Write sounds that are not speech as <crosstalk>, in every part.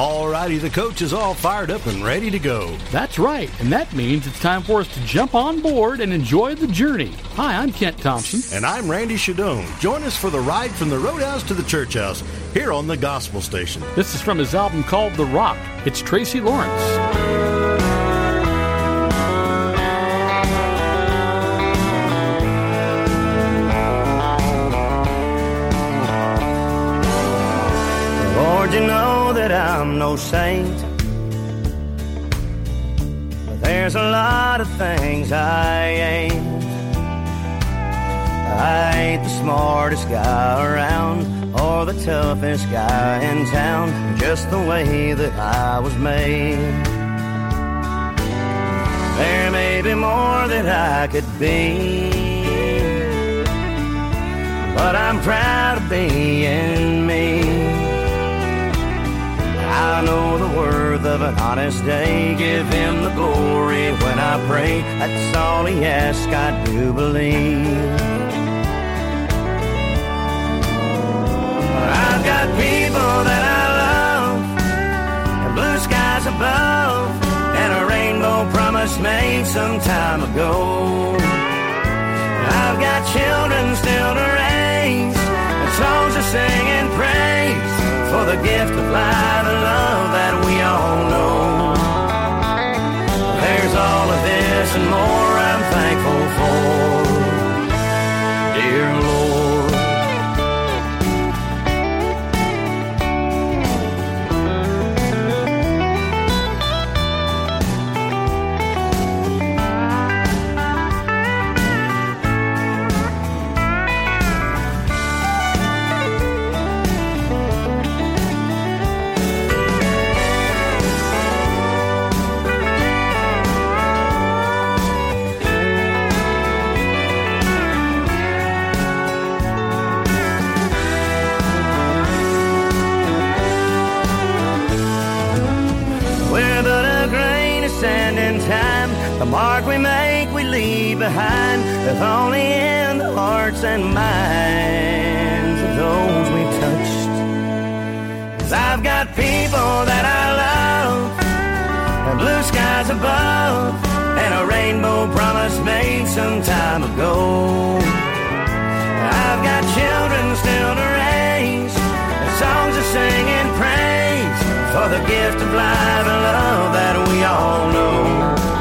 Alrighty, the coach is all fired up and ready to go. That's right, and that means it's time for us to jump on board and enjoy the journey. Hi, I'm Kent Thompson. And I'm Randy Shadoan. Join us for the ride from the Roadhouse to the Church House here on the Gospel Station. This is from his album called The Rock. It's Tracy Lawrence. Lord, you know that I'm no saint. But there's a lot of things I ain't. I ain't the smartest guy around or the toughest guy in town, just the way that I was made. There may be more that I could be, but I'm proud of being. I know the worth of an honest day. Give him the glory when I pray. That's all he asks, I do believe. I've got people that I love, and blue skies above, and a rainbow promise made some time ago. I've got children still to raise, and songs to sing and praise for the gift of life and love that we all know. There's all of this and more mark we make, we leave behind. If only in the hearts and minds of those we touched. Cause I've got people that I love, and blue skies above, and a rainbow promise made some time ago. I've got children still to raise, and songs to sing and praise for the gift of life and love that we all know.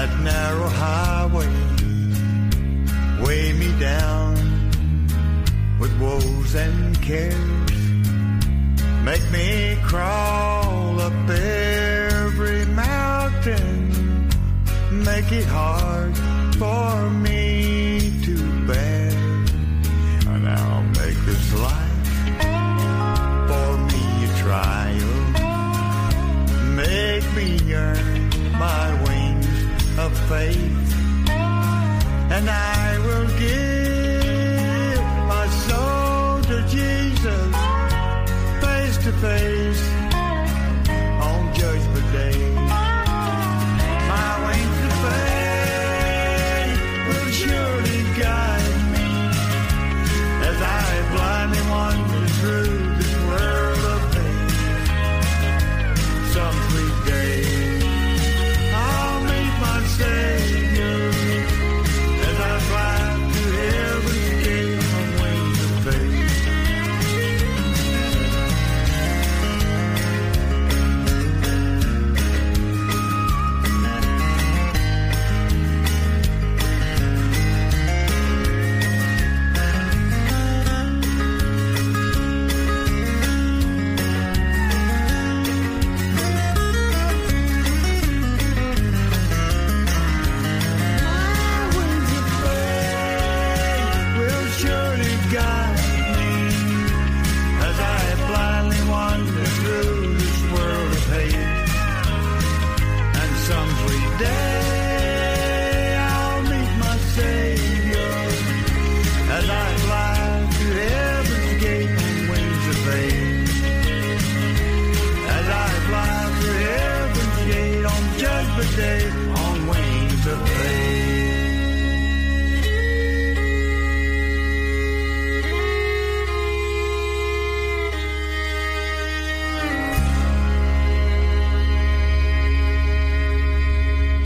That narrow highway. Weigh me down with woes and cares. Make me crawl up every mountain. Make it hard for me to bear. And I'll make this life for me a trial make me earn my wings of faith, and I will give my soul to Jesus face to face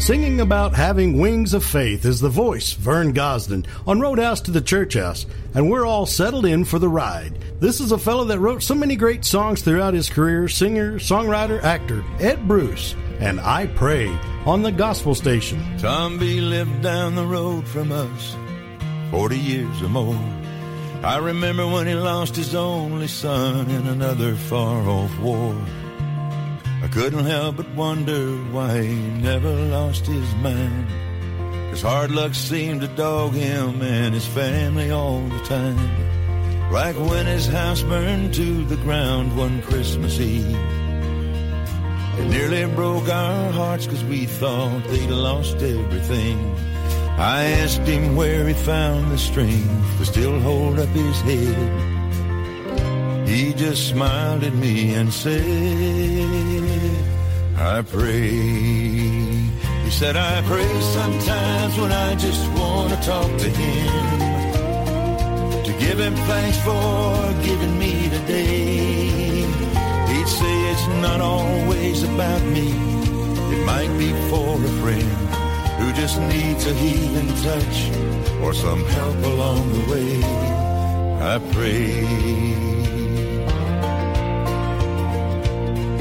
Singing about having wings of faith is the voice, Vern Gosdin, on Roadhouse to the Church House, and we're all settled in for the ride. This is a fellow that wrote so many great songs throughout his career singer, songwriter, actor, Ed Bruce, and I Pray on the Gospel Station. Tom B lived down the road from us 40 years or more. I remember when he lost his only son in another far off war. I couldn't help but wonder why he never lost his mind. Cause hard luck seemed to dog him and his family all the time. Like when his house burned to the ground one Christmas Eve. It nearly broke our hearts cause we thought they'd lost everything. I asked him where he found the strength to still hold up his head. He just smiled at me and said, I pray. He said, I pray sometimes when I just want to talk to him. To give him thanks for giving me today. He'd say it's not always about me. It might be for a friend who just needs a healing touch or some help along the way. I pray.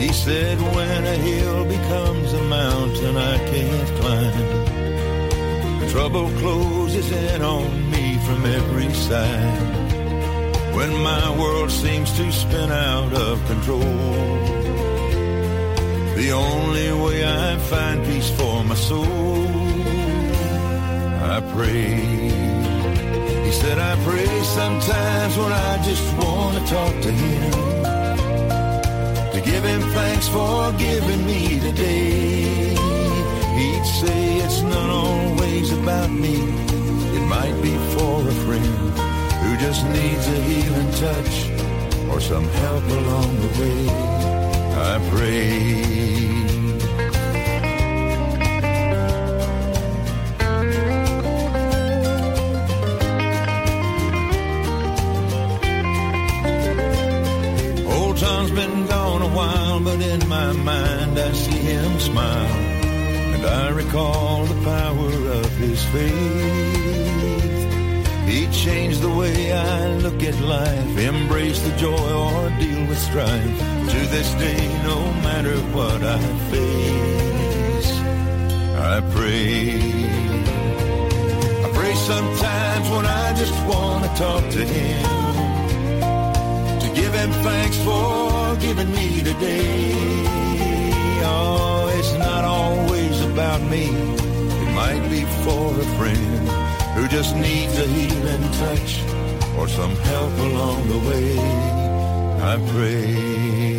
He said, when a hill becomes a mountain I can't climb, trouble closes in on me from every side. When my world seems to spin out of control, the only way I find peace for my soul, I pray. He said, I pray sometimes when I just want to talk to him him thanks for giving me today. He'd say it's not always about me, it might be for a friend who just needs a healing touch or some help along the way. I pray. My mind I see him smile. And I recall the power of his faith. He changed the way I look at life, embrace the joy or deal with strife. To this day, no matter what I face, I pray. I pray sometimes when I just want to talk to him him thanks for giving me today. Oh, it's not always about me. It might be for a friend who just needs a healing touch or some help along the way. I pray.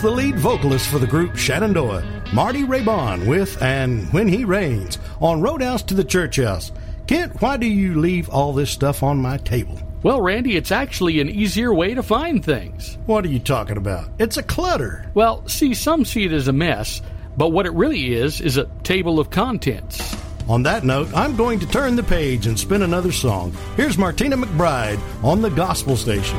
was the lead vocalist for the group Shenandoah, Marty Raybon, with And When He Rains on Roadhouse to the Church House. Kent, why do you leave all this stuff on my table? Well, Randy, it's actually an easier way to find things. What are you talking about? It's a clutter. Well, see, some see it as a mess, but what it really is is a table of contents. On that note, I'm going to turn the page and spin another song. Here's Martina McBride on the Gospel Station.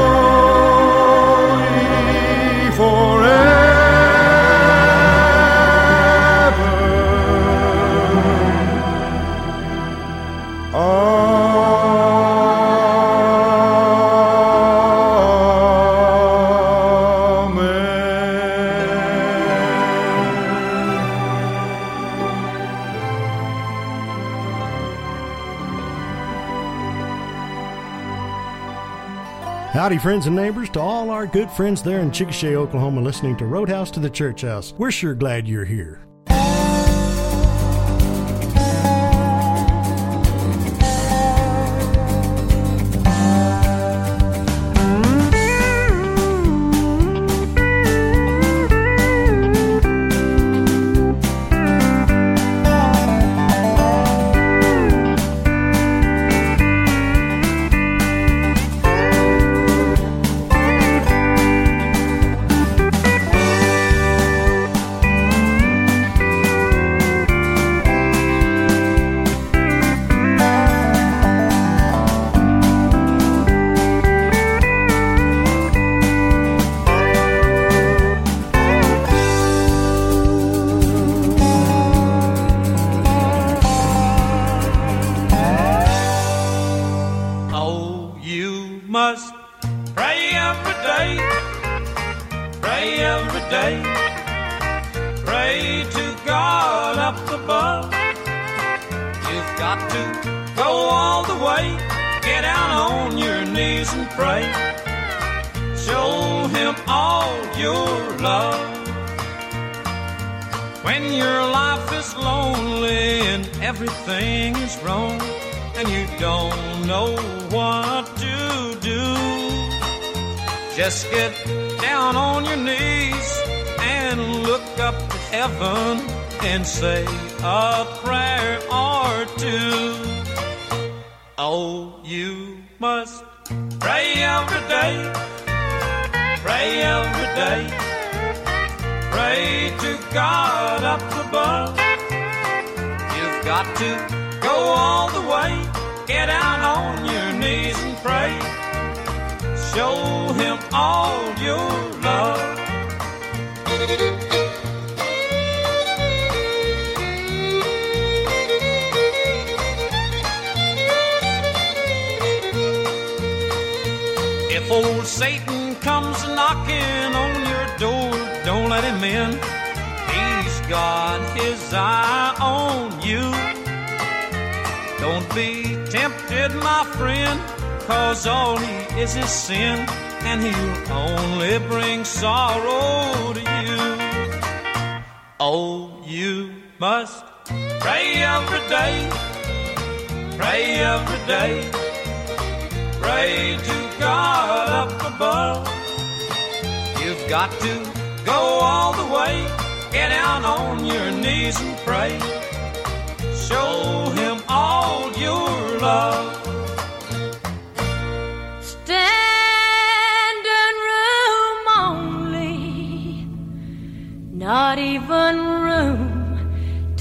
friends and neighbors, to all our good friends there in Chickasha, Oklahoma, listening to Roadhouse to the Church House. We're sure glad you're here.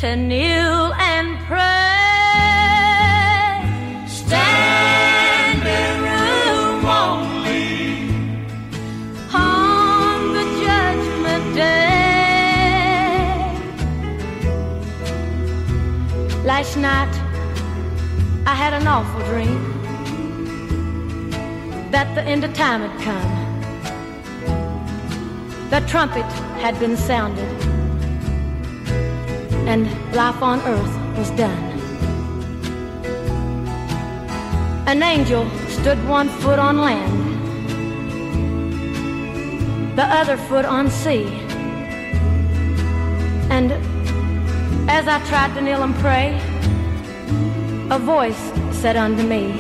To kneel and pray. Standing room only on the judgment day. Last night I had an awful dream that the end of time had come. The trumpet had been sounded, and life on earth was done. An angel stood one foot on land, the other foot on sea. And as I tried to kneel and pray, a voice said unto me,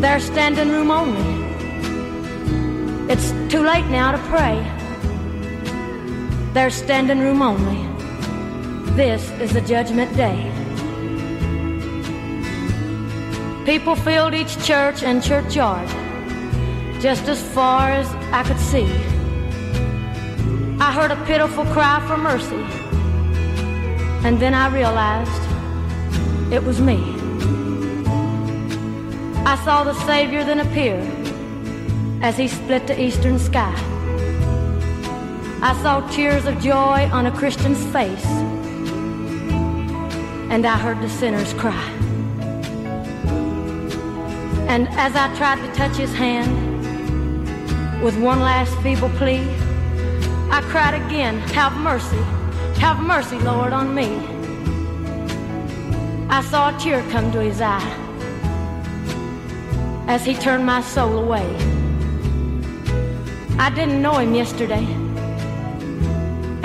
There's standing room only. It's too late now to pray. There's standing room only. This is the judgment day. People filled each church and churchyard, just as far as I could see. I heard a pitiful cry for mercy, and then I realized it was me. I saw the Savior then appear as he split the eastern sky. I saw tears of joy on a Christian's face, and I heard the sinners cry. And as I tried to touch his hand with one last feeble plea, I cried again, Have mercy, have mercy, Lord, on me. I saw a tear come to his eye as he turned my soul away. I didn't know him yesterday,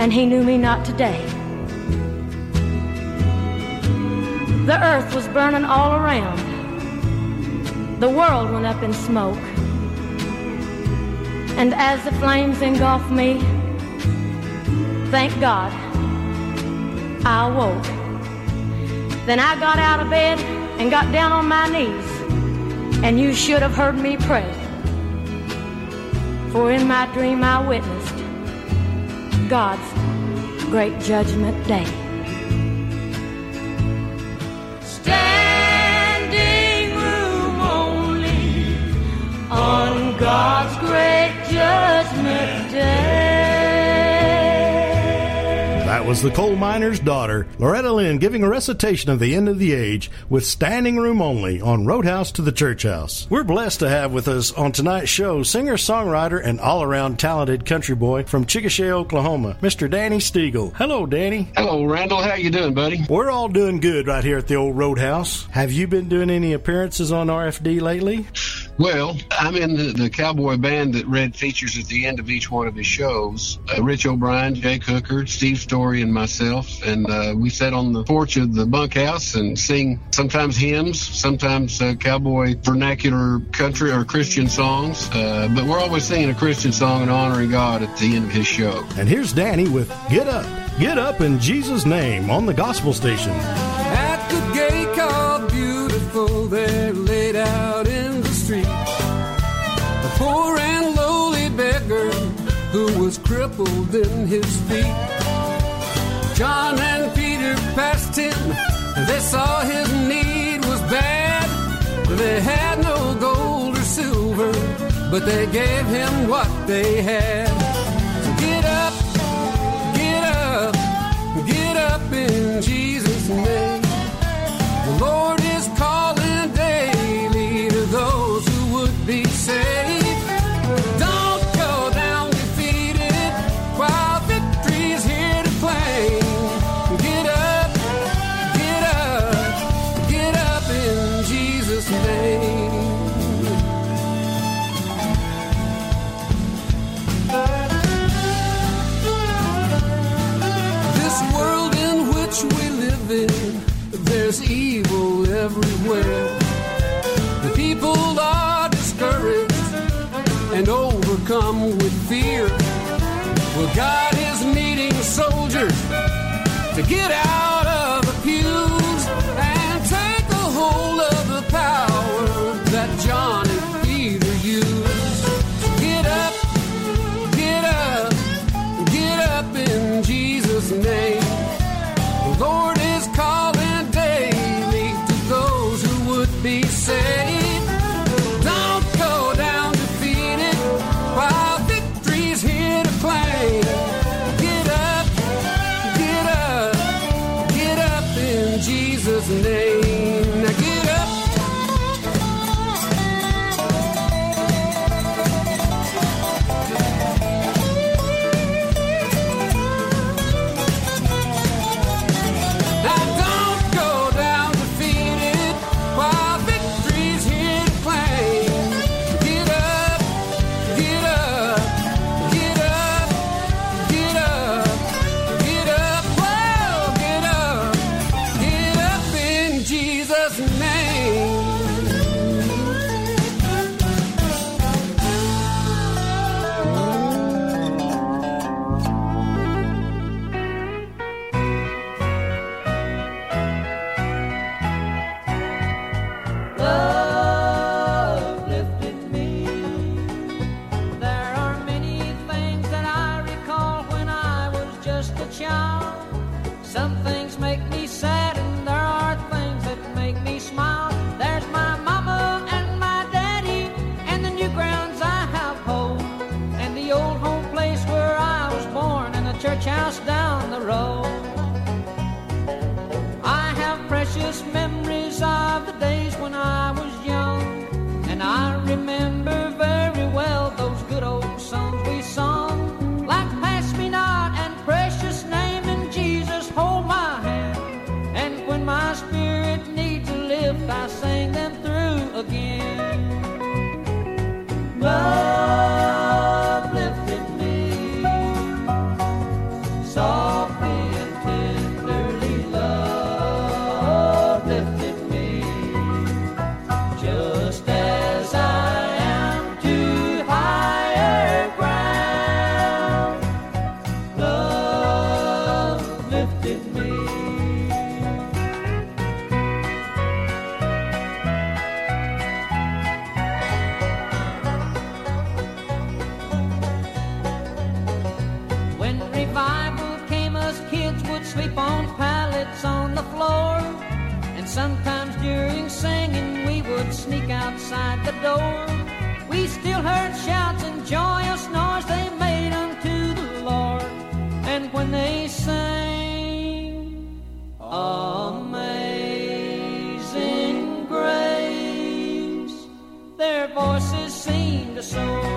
and he knew me not today. The earth was burning all around. The world went up in smoke. And as the flames engulfed me, thank God, I awoke. Then I got out of bed and got down on my knees, and you should have heard me pray. For in my dream I witnessed God's great judgment day. Standing room only on God's great judgment day. Was the coal miner's daughter, Loretta Lynn, giving a recitation of the end of the age with standing room only on Roadhouse to the Church House. We're blessed to have with us on tonight's show singer, songwriter, and all around talented country boy from Chickasha, Oklahoma, Mr. Danny Stiegel. Hello, Danny. Hello, Randall. How you doing, buddy? We're all doing good right here at the old Roadhouse. Have you been doing any appearances on RFD lately? <laughs> Well, I'm in the, the cowboy band that Red features at the end of each one of his shows. Uh, Rich O'Brien, Jake Hooker, Steve Story, and myself. And uh, we sit on the porch of the bunkhouse and sing sometimes hymns, sometimes uh, cowboy vernacular country or Christian songs. Uh, but we're always singing a Christian song and honoring God at the end of his show. And here's Danny with Get Up. Get Up in Jesus' name on the gospel station. At the gate was crippled in his feet. John and Peter passed him, and they saw his need was bad. They had no gold or silver, but they gave him what they had. Get out sneak outside the door. We still heard shouts and joyous noise they made unto the Lord. And when they sang, Amazing Grace, their voices seemed to soar.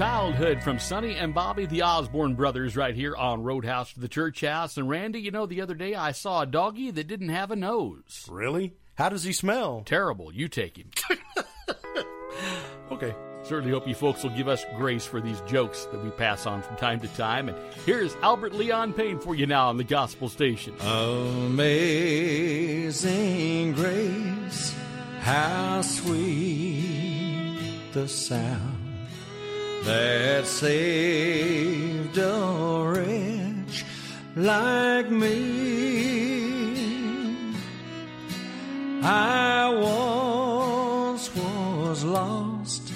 Childhood from Sonny and Bobby, the Osborne brothers, right here on Roadhouse to the Church House. And Randy, you know, the other day I saw a doggy that didn't have a nose. Really? How does he smell? Terrible. You take him. <laughs> Okay. Certainly hope you folks will give us grace for these jokes that we pass on from time to time. And here's Albert Leon Payne for you now on the Gospel Station. Amazing grace, how sweet the sound that saved a wretch like me. I once was lost,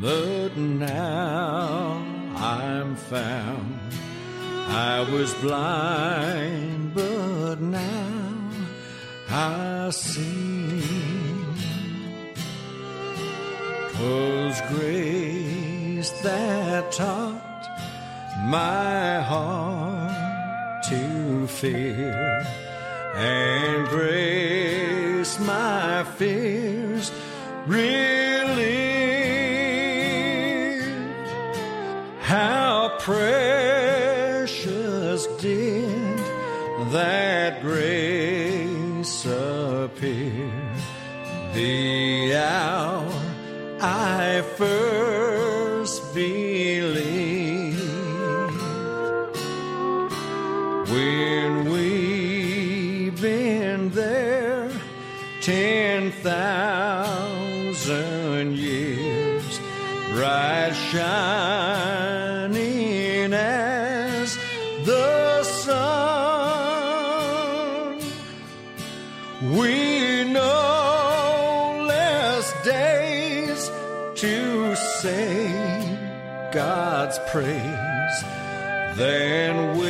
but now I'm found. I was blind, but now I see. 'Twas grace that taught my heart to fear, and grace my fears relieved. How precious did that grace appear the hour I first thousand years, bright shining as the sun. We know less days to say God's praise than when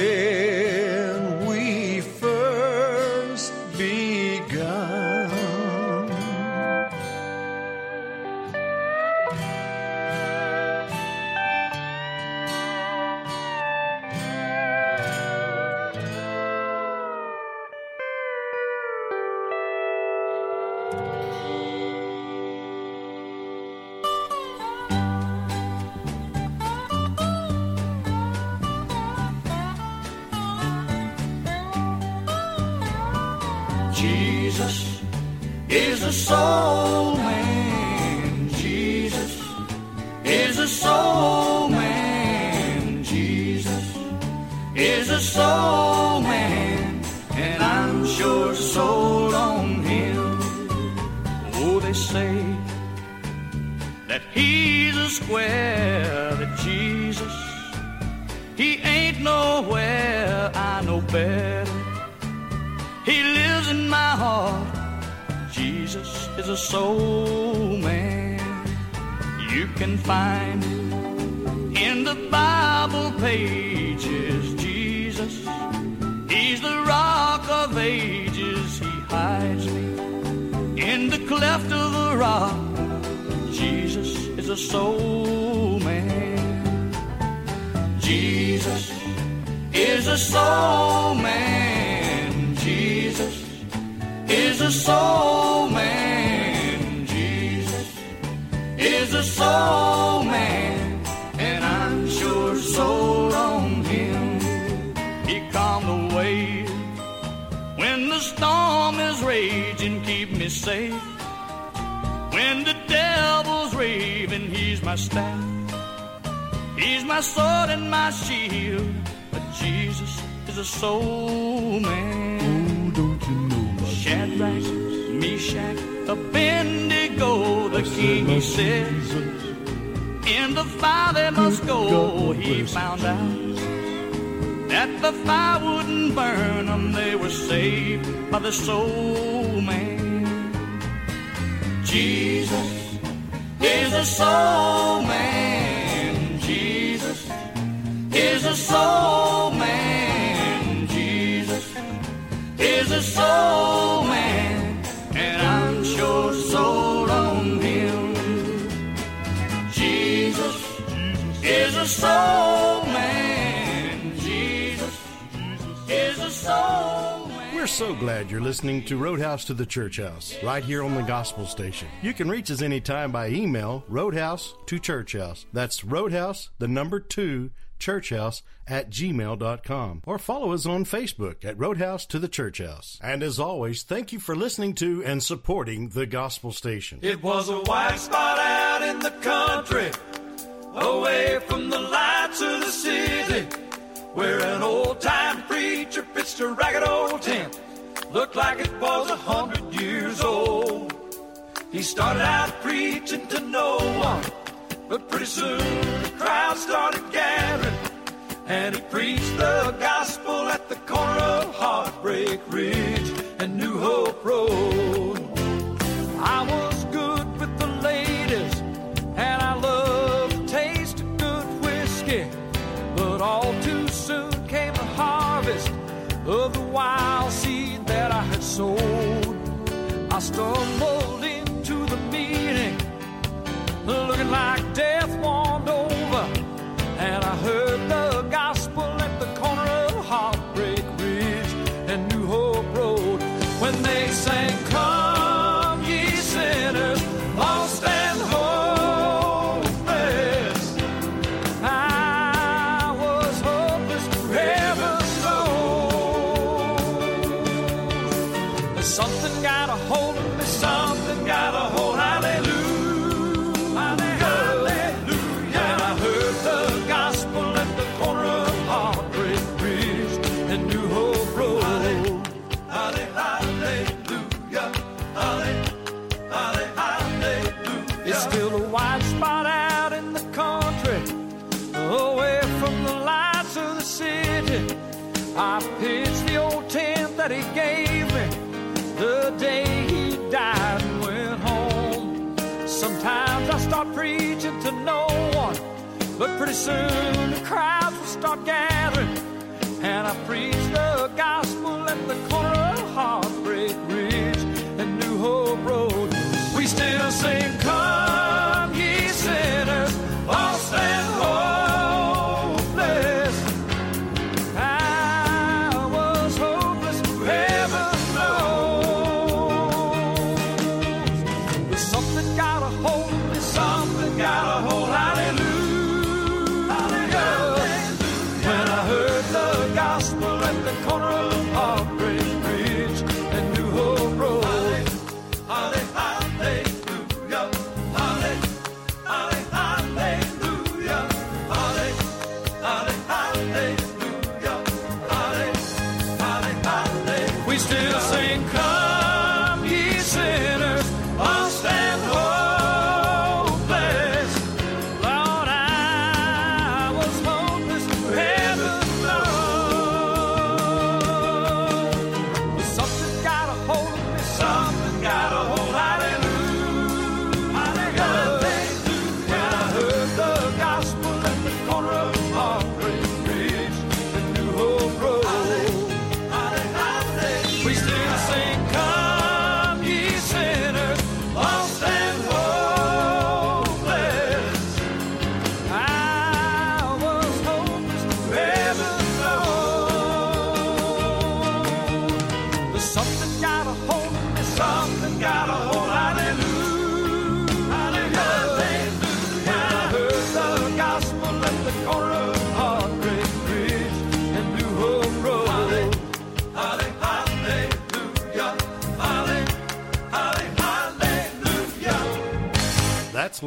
Jesus is a soul man. Jesus is a soul man. Jesus is a soul man. And I'm sure sold on him. Oh, they say that he's a square, that Jesus, he ain't nowhere I know better. Heart. Jesus is a soul man. You can find it in the Bible pages. Jesus, He's the rock of ages. He hides me in the cleft of the rock. Jesus is a soul man. Jesus is a soul man. Is a soul man. Jesus is a soul man. And I'm sure sold on him. He calmed the wave when the storm is raging. Keep me safe. When the devil's raving, he's my staff. He's my sword and my shield. But Jesus is a soul man. Shadrach, Meshach, Abednego, the king he said, in the fire they must go. He found out that the fire wouldn't burn them. They were saved by the soul man. Jesus is a soul man. Jesus is a soul man. Is a soul man. And I'm sure sold on him. Jesus is a soul man. Jesus is a soul. We're so glad you're listening to Roadhouse to the Church House, right here on the Gospel Station. You can reach us anytime by email, roadhouse to church house. That's roadhouse, the number two, churchhouse at gmail.com. Or follow us on Facebook at Roadhouse to the Church House. And as always, thank you for listening to and supporting the Gospel Station. It was a white spot out in the country, away from the lights of the city, where an old time preacher pitched a ragged old tent. Looked like it was a hundred years old. He started out preaching to no one, but pretty soon the crowd started gathering, and he preached the gospel at the corner of Heartbreak Ridge and New Hope Road. I was good with the ladies, and I loved the taste of good whiskey. But all too soon came the harvest of the wild seed that I had sowed. I stumbled looking like death warmed over, and I heard the gospel at the corner of Heartbreak Ridge and New Hope Road when they sang, Come ye sinners, lost and hopeless. I was hopeless, heaven knows. But Something got a hold of me, but pretty soon the crowds will start gathering, and I preach the gospel at the corner of Heartbreak Ridge and New Hope Road. We still sing, Come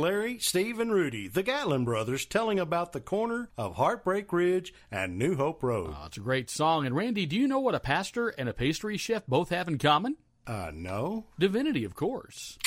Larry, Steve, and Rudy, the Gatlin brothers, telling about the corner of Heartbreak Ridge and New Hope Road. Oh, it's a great song. And Randy, do you know what a pastor and a pastry chef both have in common? Uh, no. Divinity, of course.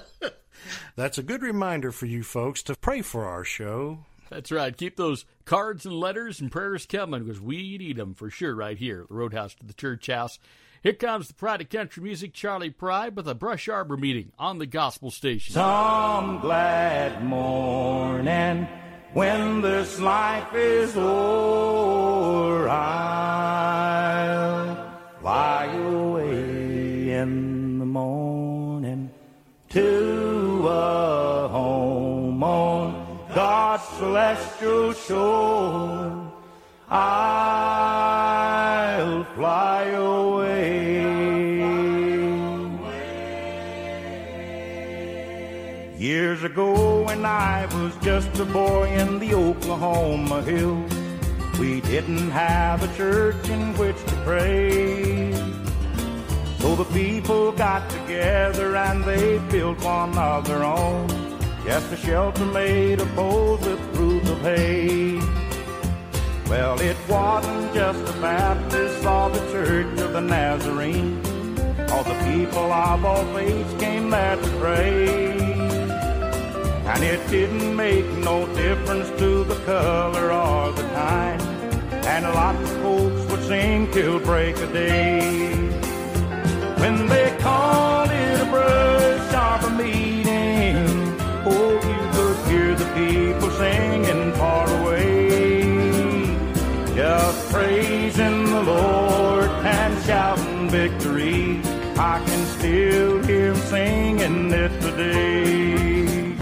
<laughs> That's a good reminder for you folks to pray for our show. That's right. Keep those cards and letters and prayers coming because we need them for sure right here at the Roadhouse to the Church House. Here comes the Pride of Country Music, Charley Pride, with a Brush Arbor meeting on the Gospel Station. Some glad morning when this life is o'er, I'll fly away in the morning to a home on God's celestial shore. I'll fly away. Years ago, when I was just a boy in the Oklahoma hills, we didn't have a church in which to pray. So the people got together and they built one of their own. Just a shelter made of poles with roofs of hay. Well, it wasn't just the Baptist or the Church of the Nazarene. All the people of all faiths came there to pray. And it didn't make no difference to the color or the time. And lots of folks would sing till break of day. When they called it a brush arbor meeting, oh, you could hear the people singing praising the Lord and shouting victory. I can still hear him singing it today.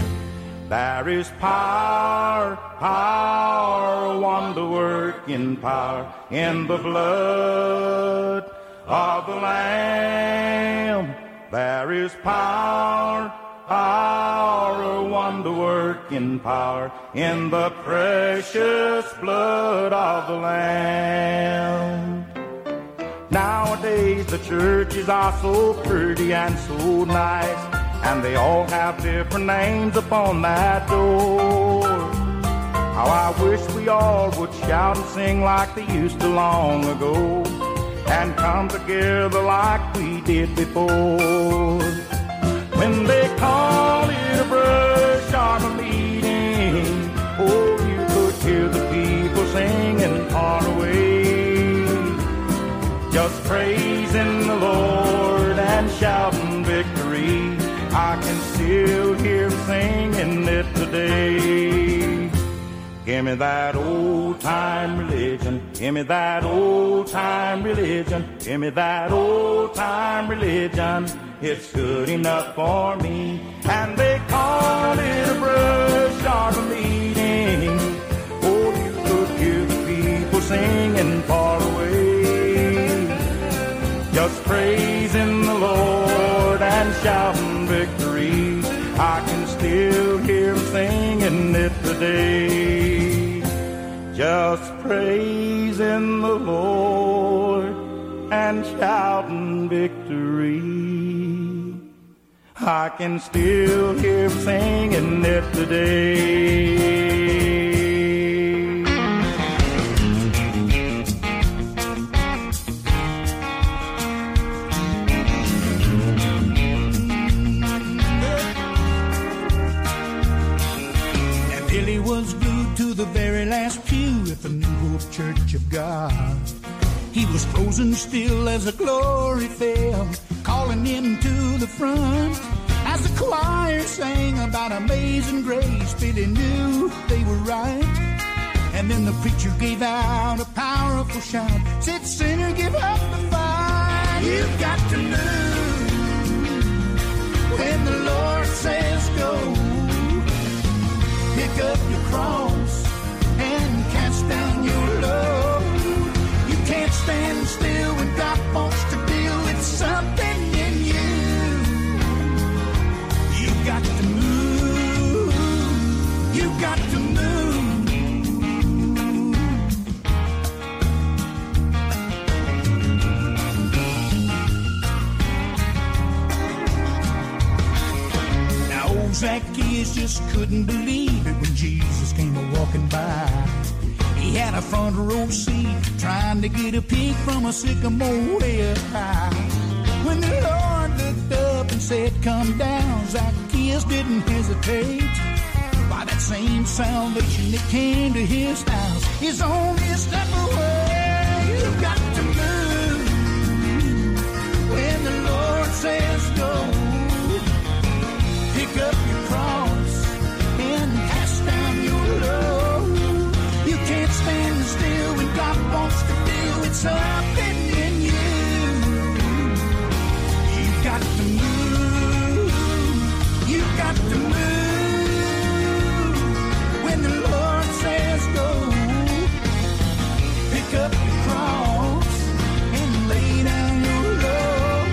There is power, power, wonder working power in the blood of the Lamb. There is power, power, wonder working power in the precious blood of the Lamb. Nowadays the churches are so pretty and so nice, and they all have different names upon that door. How I wish we all would shout and sing like they used to long ago and come together like we did before. When they call it a brush arbor meeting, oh, you could hear the people singing far away. Just praising the Lord and shouting victory. I can still hear them singing it today. Give me that old time religion. Give me that old time religion. Give me that old time religion. It's good enough for me. And they call it a brush arbor meeting. Oh, you could hear the people singing far away. Just praising the Lord and shouting victory. I can still hear them singing it today. Just praising the Lord and shouting victory. I can still hear them singing it today. And Billy was glued to the very last pew at the New Hope Church of God. He was frozen still as the glory fell, calling him to the front. As the choir sang about amazing grace, Billy knew they were right. And then the preacher gave out a powerful shout, said, Sinner, give up the fight. You've got to move when the Lord says go. Pick up your cross and cast down your load. You can't stand still when God wants to deal with something Zacchaeus just couldn't believe it when Jesus came a walking by. He had a front row seat, trying to get a peek from a sycamore way up high. When the Lord looked up and said, Come down, Zacchaeus didn't hesitate. by that same salvation that came to his house is only a step away. You've got to move when the Lord says go. Something in you. You've got to move. You've got to move when the Lord says go. Pick up your cross and lay down your load.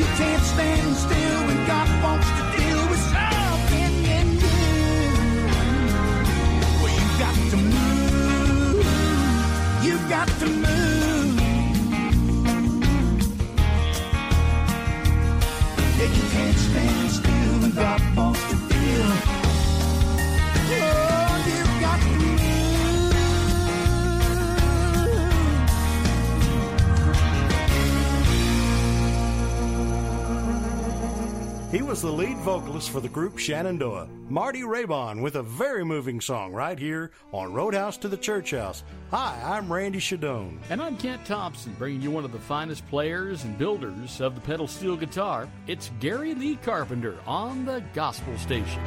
You can't stand still when God wants to deal with something in you. Well, you've got to move. You've got to move. Was the lead vocalist for the group Shenandoah, Marty Raybon, with a very moving song right here on Roadhouse to the Church House. Hi, I'm Randy Shadoan. And I'm Kent Thompson, bringing you one of the finest players and builders of the pedal steel guitar. It's Gary Lee Carpenter on the Gospel Station.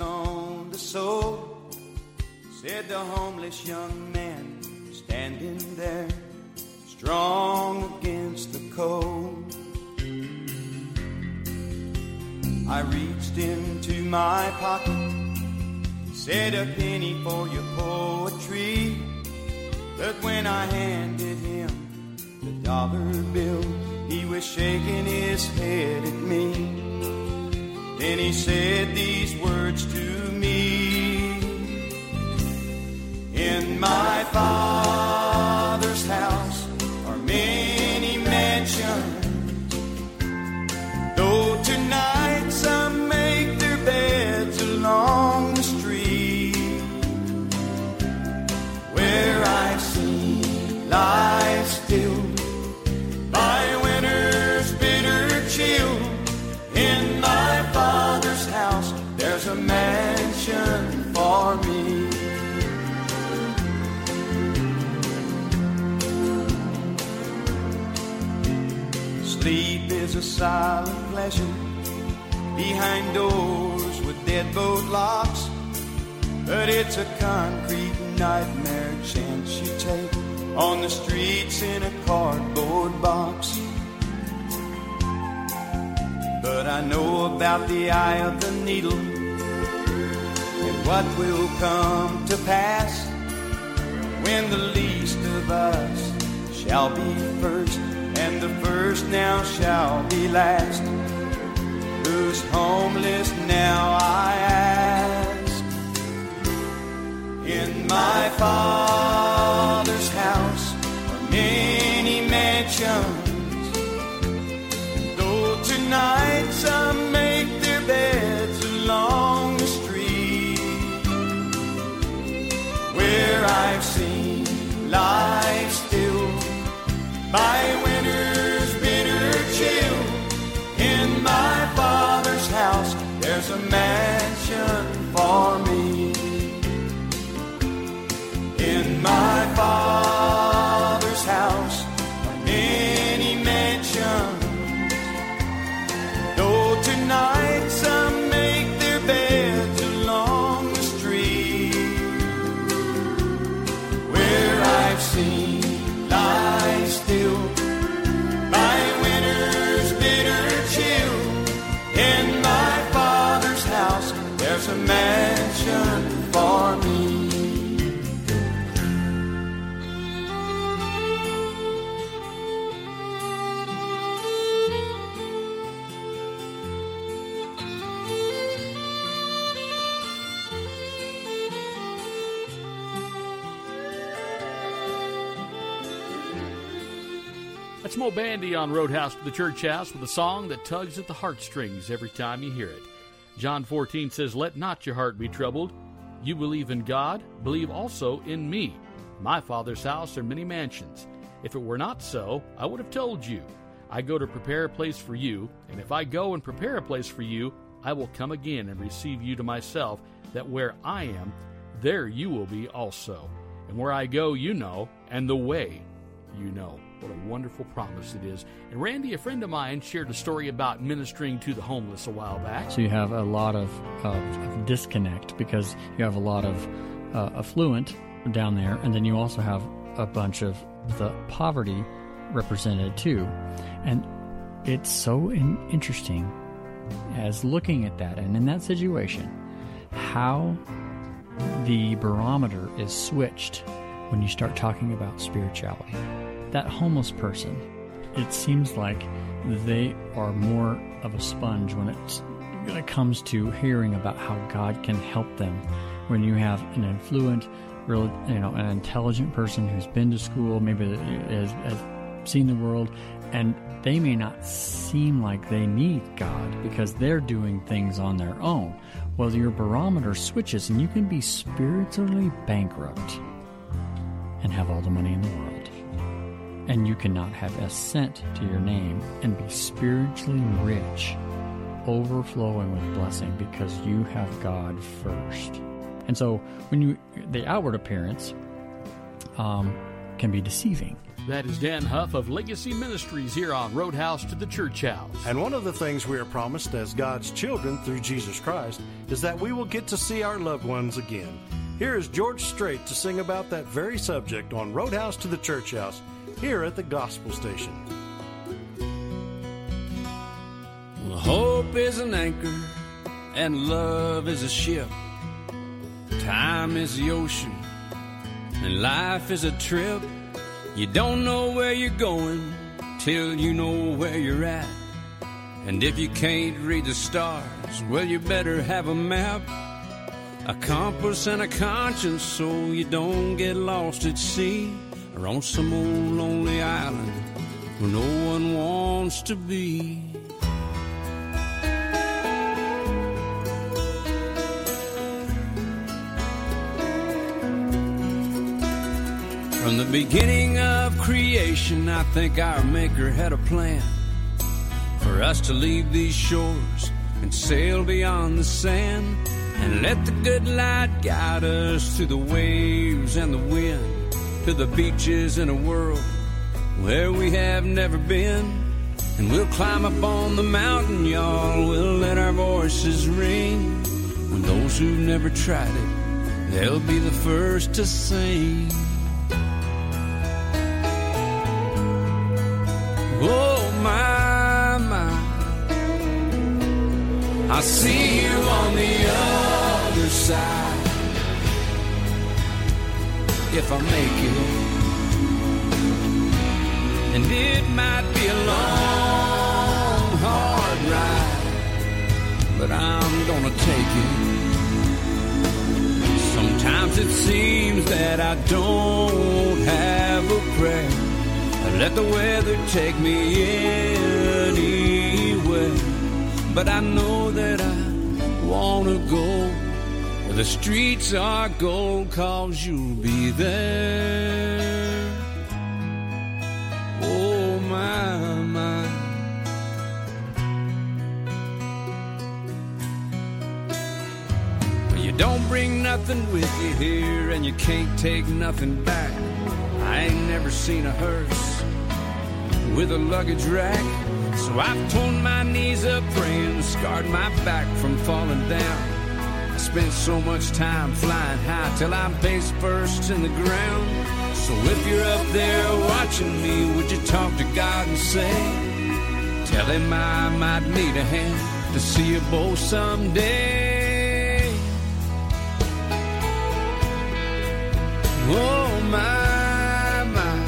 On the soul, said the homeless young man standing there. strong against the cold. I reached into my pocket, said a penny for your poetry. But when I handed him the dollar bill, he was shaking his head at me. Then he said there's a mansion for me. In my Moe Bandy on Roadhouse to the Church House with a song that tugs at the heartstrings every time you hear it. John 14 says, Let not your heart be troubled. You believe in God, believe also in me. My Father's house are many mansions. If it were not so, I would have told you. I go to prepare a place for you, and if I go and prepare a place for you, I will come again and receive you to myself, that where I am, there you will be also. And where I go, you know, and the way you know. What a wonderful promise it is. And Randy, a friend of mine, shared a story about ministering to the homeless a while back. So you have a lot of, of, of disconnect because you have a lot of uh, affluent down there, and then you also have a bunch of the poverty represented too. And it's so in- interesting as looking at that and in that situation, how the barometer is switched when you start talking about spirituality. That homeless person, it seems like they are more of a sponge when it's it comes to hearing about how God can help them. When you have an influent, real, you know, an intelligent person who's been to school, maybe has, has seen the world, and they may not seem like they need God because they're doing things on their own. Well, your barometer switches, and you can be spiritually bankrupt and have all the money in the world. And you cannot have a cent to your name and be spiritually rich, overflowing with blessing because you have God first. And so, when you the outward appearance um, can be deceiving. That is Dan Huff of Legacy Ministries here on Roadhouse to the Church House. And one of the things we are promised as God's children through Jesus Christ is that we will get to see our loved ones again. Here is George Strait to sing about that very subject on Roadhouse to the Church House. Here at the Gospel Station. Well, hope is an anchor, and love is a ship. Time is the ocean, and life is a trip. You don't know where you're going till you know where you're at. And if you can't read the stars, well, you better have a map, a compass, and a conscience so you don't get lost at sea or on some old lonely island where no one wants to be. From the beginning of creation, I think our Maker had a plan for us to leave these shores and sail beyond the sand and let the good light guide us through the waves and the wind to the beaches in a world where we have never been. And we'll climb up on the mountain, y'all. We'll let our voices ring. When those who've never tried it, they'll be the first to sing. Oh my, my. I see you on the other side. If I make it, and it might be a long, hard ride, but I'm gonna take it. Sometimes it seems that I don't have a prayer. I let the weather take me anywhere. But I know that I wanna go the streets are gold, cause you'll be there. Oh my, my. You don't bring nothing with you here, and you can't take nothing back. I ain't never seen a hearse with a luggage rack. So I've torn my knees up praying, scarred my back from falling down. I spent so much time flying high till I'm face first in the ground. So if you're up there watching me, would you talk to God and say, Tell him I might need a hand to see you both someday. Oh my, my.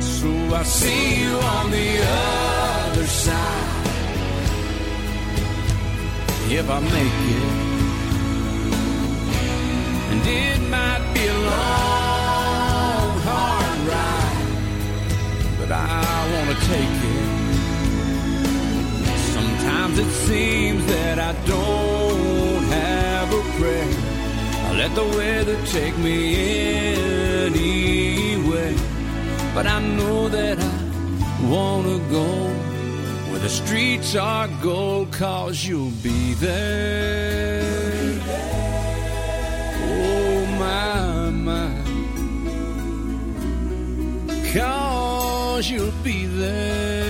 So I see you on the other side. If I make it, and it might be a long, hard ride, but I wanna take it. Sometimes it seems that I don't have a prayer. I let the weather take me anyway. But I know that I wanna go where the streets are gold, cause you'll be there. Oh my, my. Cause you'll be there.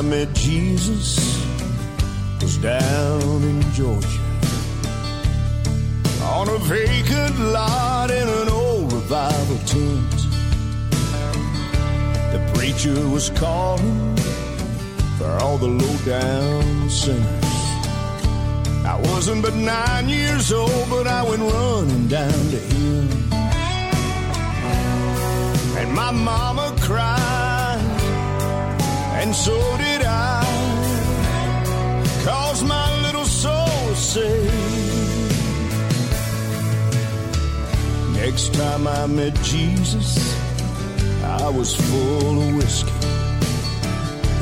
I met Jesus was down in Georgia on a vacant lot in an old revival tent. The preacher was calling for all the low down sinners. I wasn't but nine years old, but I went running down to him. And my mama cried and so Time I met Jesus, I was full of whiskey.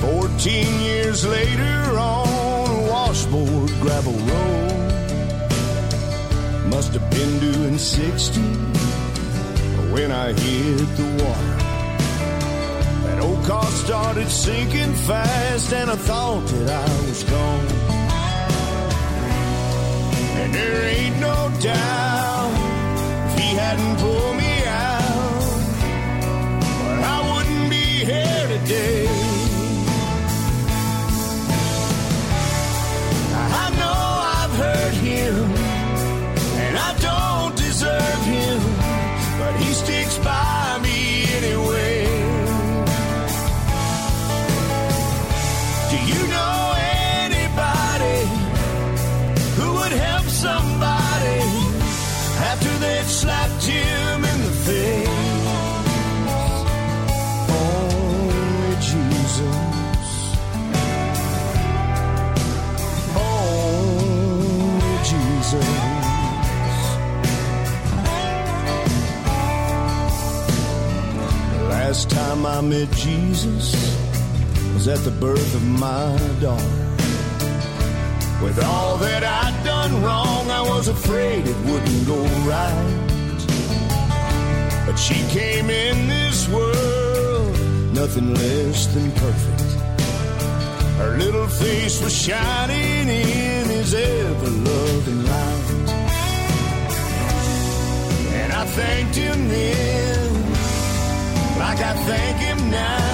Fourteen years later on a washboard gravel road. Must have been doing 60 when I hit the water. That old car started sinking fast, and I thought that I was gone. And there ain't no doubt if pull me time I met Jesus was at the birth of my daughter. With all that I'd done wrong, I was afraid it wouldn't go right. But she came in this world, nothing less than perfect. Her little face was shining in his ever loving light. And I thanked him then, like I thank him now,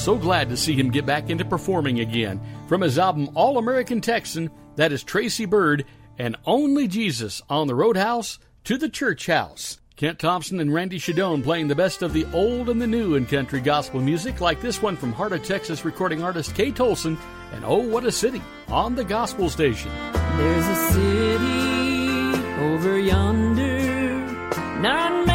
So glad to see him get back into performing again. From his album All American Texan, that is Tracy Byrd and Only Jesus on the Roadhouse to the Church House. Kent Thompson and Randy Shadoan playing the best of the old and the new in country gospel music, like this one from Heart of Texas recording artist Kay Tolson and Oh What a City on the Gospel Station. There's a city over yonder, not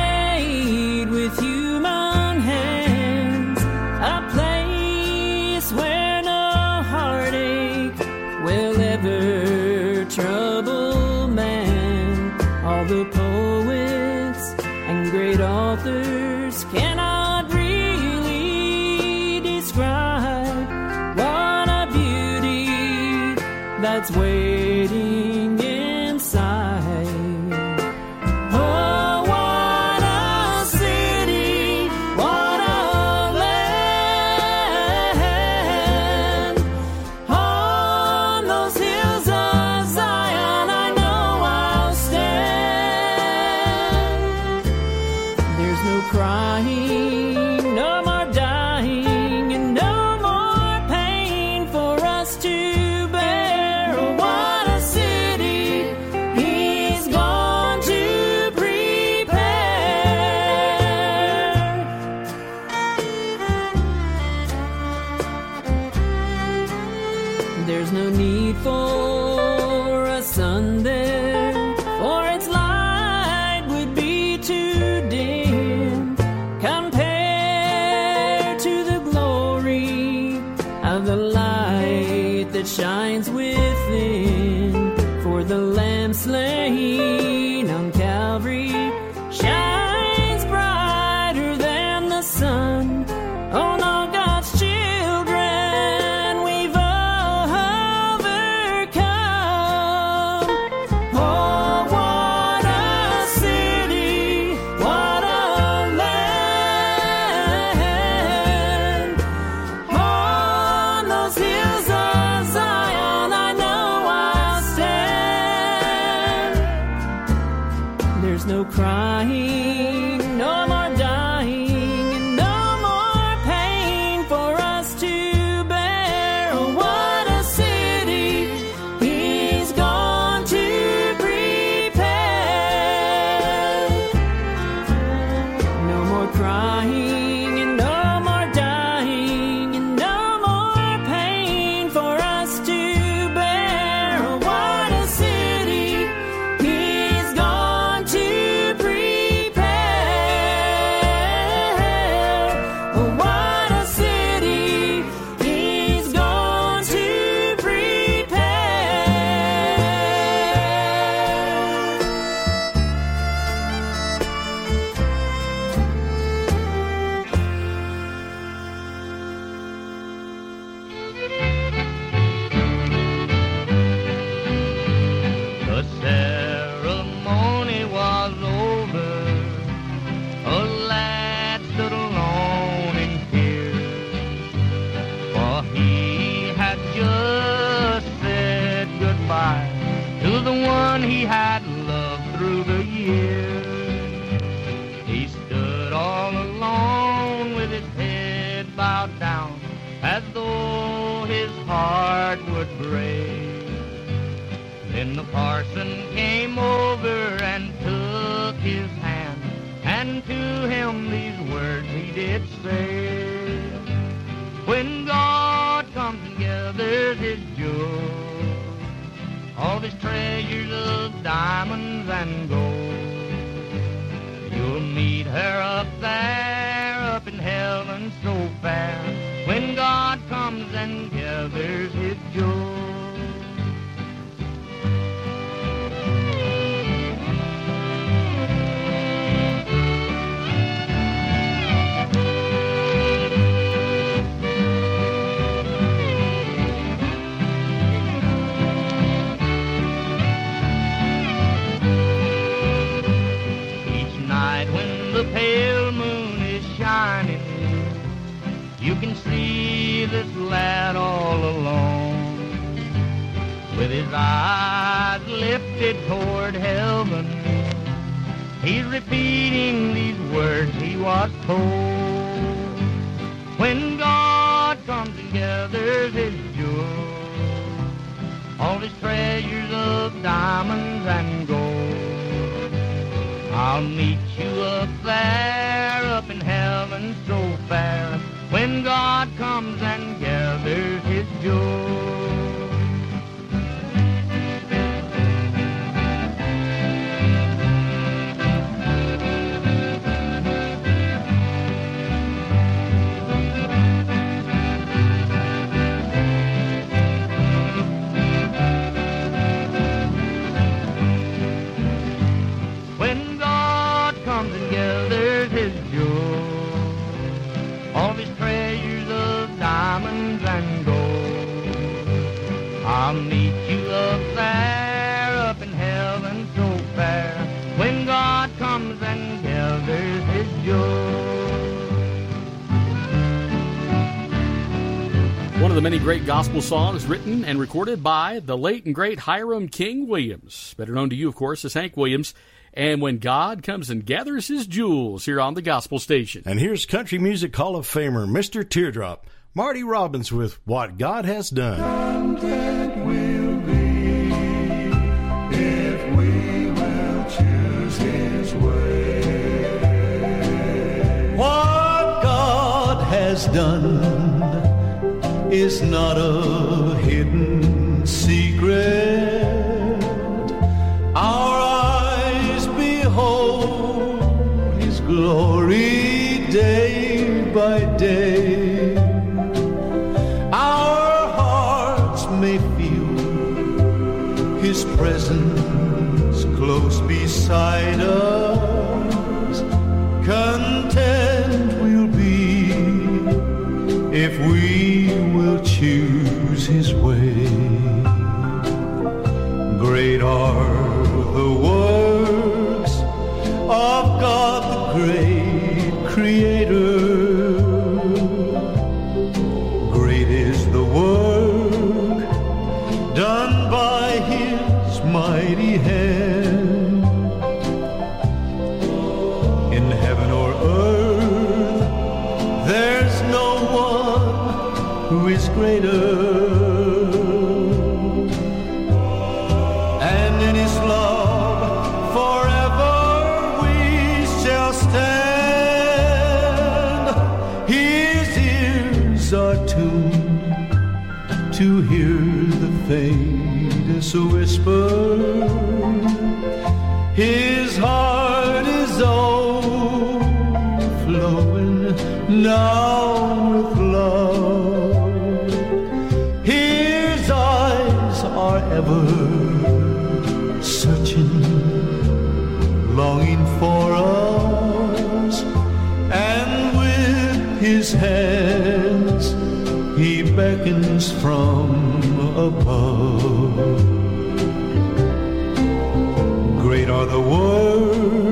see this lad all alone. With his eyes lifted toward heaven, he's repeating these words he was told. When God comes and gathers his jewels, all his treasures of diamonds and gold. I'll meet you up there, up in heaven so fair, when God comes and gathers his jewels. Of the many great gospel songs written and recorded by the late and great Hiram King Williams, better known to you, of course, as Hank Williams. And when God comes and gathers his jewels here on the gospel station. And here's Country Music Hall of Famer Mr. Teardrop, Marty Robbins with What God Has Done. if is not a hidden secret. Our eyes behold His glory day by day. Our hearts may feel His presence close beside us. Content we'll be if we greater. Great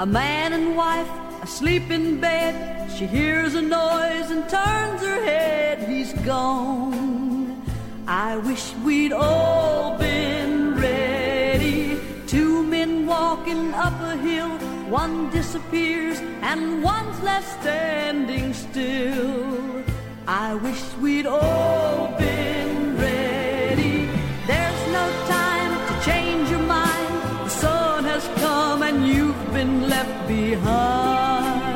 A man and wife asleep in bed. She hears a noise and turns her head. He's gone. I wish we'd all been ready. Two men walking up a hill. One disappears and one's left standing still. I wish we'd all been been left behind.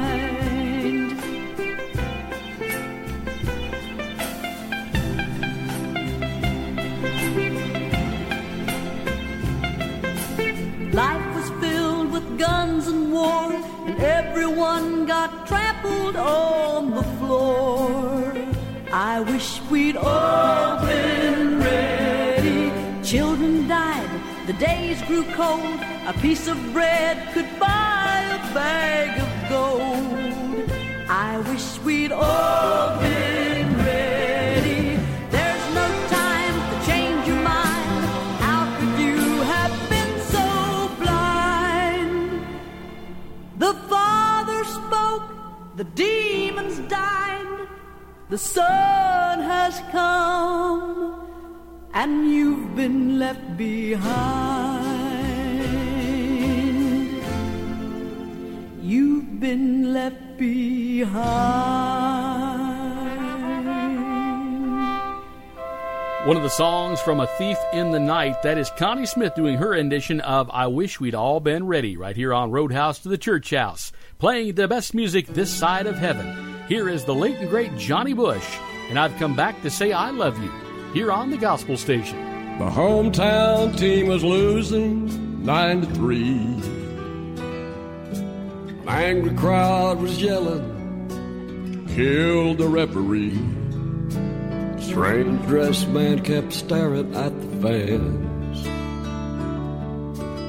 Life was filled with guns and war, and everyone got trampled on the floor. I wish we'd all been ready. Children died, the days grew cold. A piece of bread could bag of gold. I wish we'd all been ready. There's no time to change your mind. How could you have been so blind? The Father spoke, the demons died. The sun has come, and you've been left behind. You've been left behind. One of the songs from A Thief in the Night. That is Connie Smith doing her rendition of I Wish We'd All Been Ready right here on Roadhouse to the Church House. Playing the best music this side of heaven. Here is the late and great Johnny Bush, and I've come back to say I love you here on the Gospel Station. The hometown team was losing nine to three. An angry crowd was yelling, "Kill the referee!" Strange dressed man kept staring at the fans.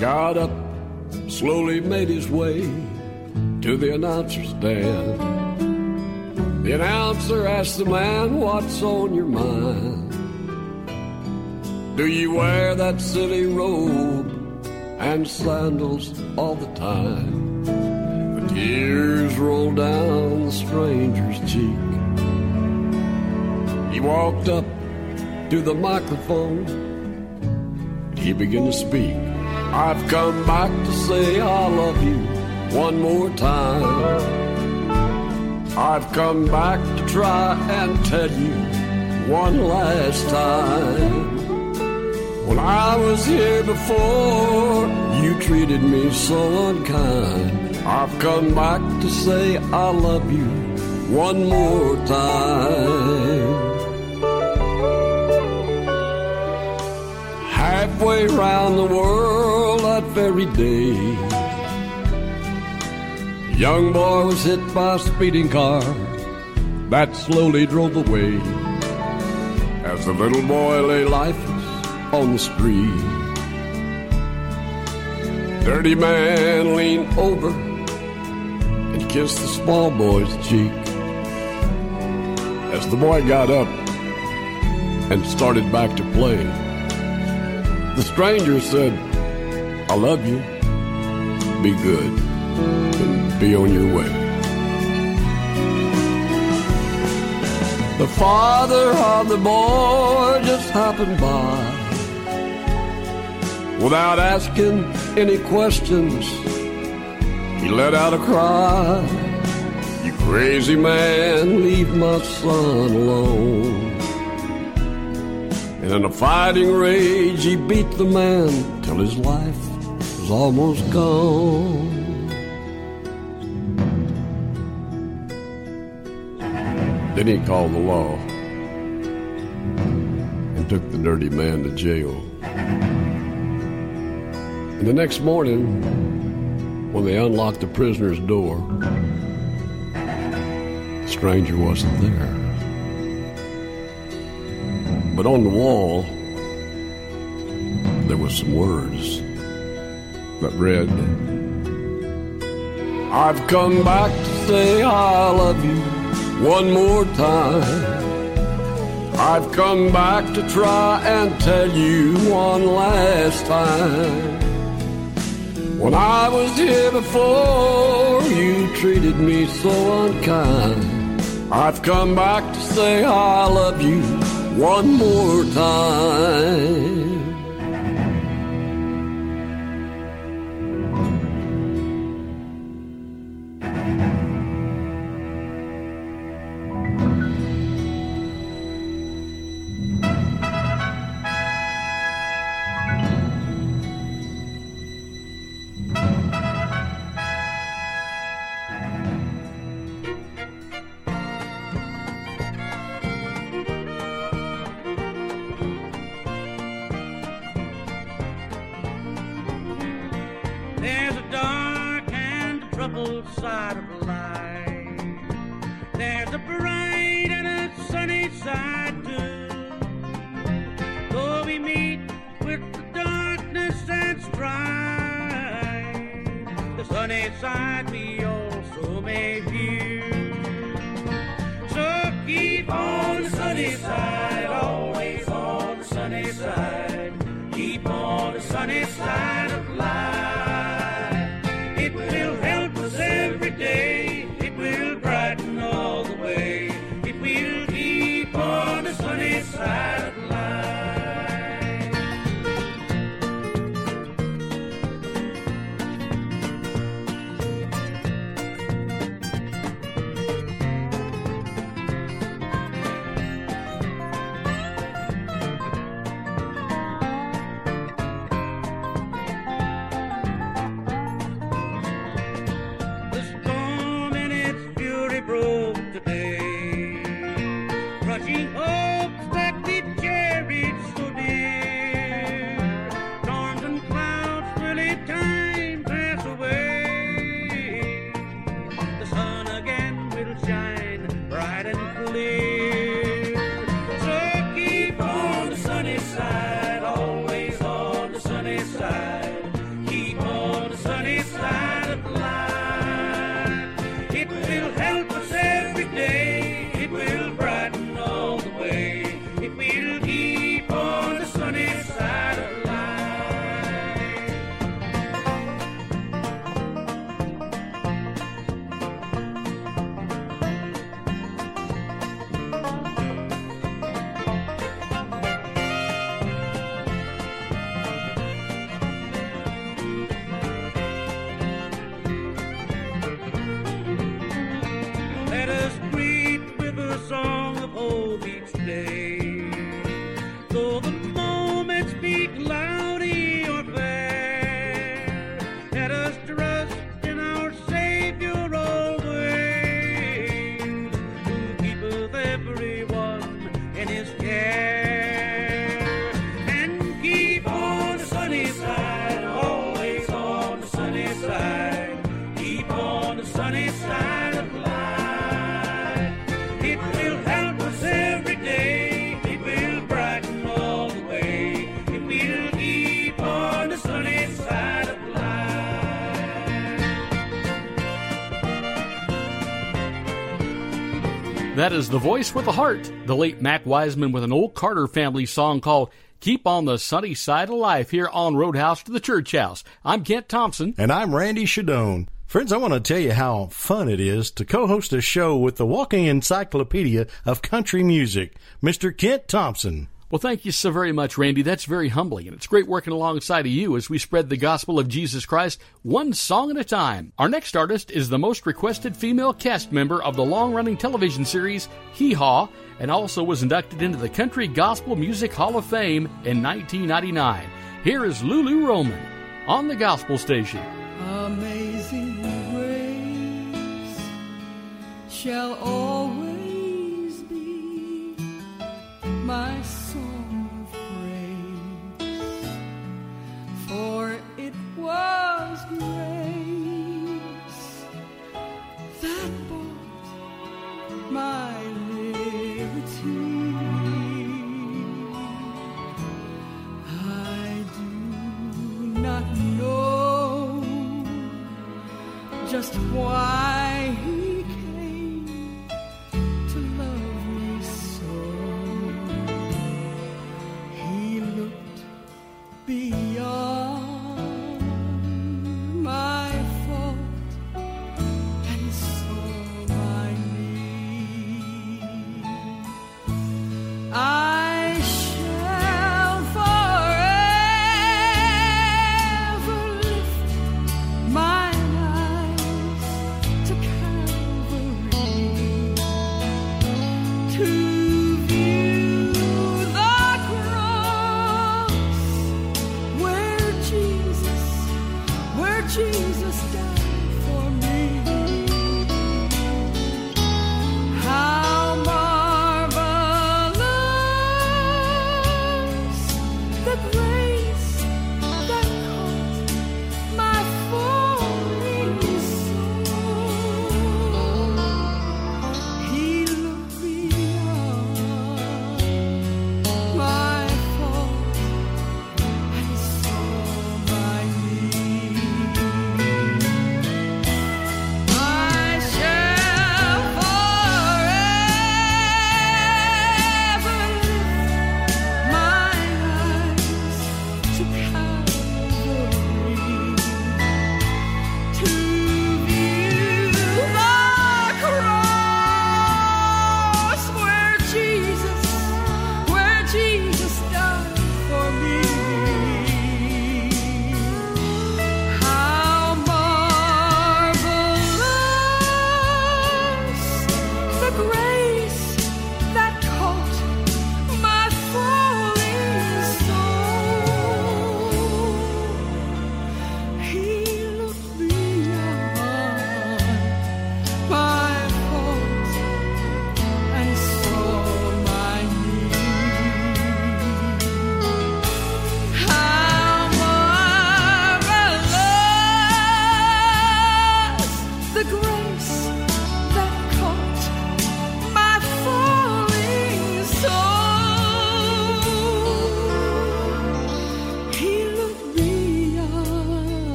Got up, slowly made his way to the announcer's stand. The announcer asked the man, What's on your mind? Do you wear that silly robe and sandals all the time? Tears rolled down the stranger's cheek. He walked up to the microphone. He began to speak. I've come back to say I love you one more time. I've come back to try and tell you one last time. When I was here before, you treated me so unkind. I've come back to say I love you one more time. Halfway round the world that very day. Young boy was hit by a speeding car that slowly drove away. As the little boy lay lifeless on the street, dirty man leaned over kissed the small boy's cheek. As the boy got up and started back to play, the stranger said, I love you. Be good and be on your way. The father of the boy just happened by without asking any questions. He let out a cry. You Crazy man, leave my son alone. And in a fighting rage, he beat the man till his life was almost gone. Then he called the law and took the dirty man to jail. And the next morning, when they unlocked the prisoner's door, the stranger wasn't there. But on the wall, there was some words that read, I've come back to say I love you one more time. I've come back to try and tell you one last time. When I was here before, you treated me so unkind. I've come back to say I love you one more time. Sunny side we also may view. Is the voice with the heart. The late Mac Wiseman with an old Carter family song called Keep on the Sunny Side of Life here on Roadhouse to the Church House. I'm Kent Thompson. And I'm Randy Shadoan. Friends, I want to tell you how fun it is to co-host a show with the walking encyclopedia of country music, Mr. Kent Thompson. Well, thank you so very much, Randy. That's very humbling, and it's great working alongside of you as we spread the gospel of Jesus Christ one song at a time. Our next artist is the most requested female cast member of the long running television series Hee Haw, and also was inducted into the Country Gospel Music Hall of Fame in 1999. Here is Lulu Roman on the Gospel Station. Amazing grace shall always be my for it was grace that bought my liberty. I do not know just why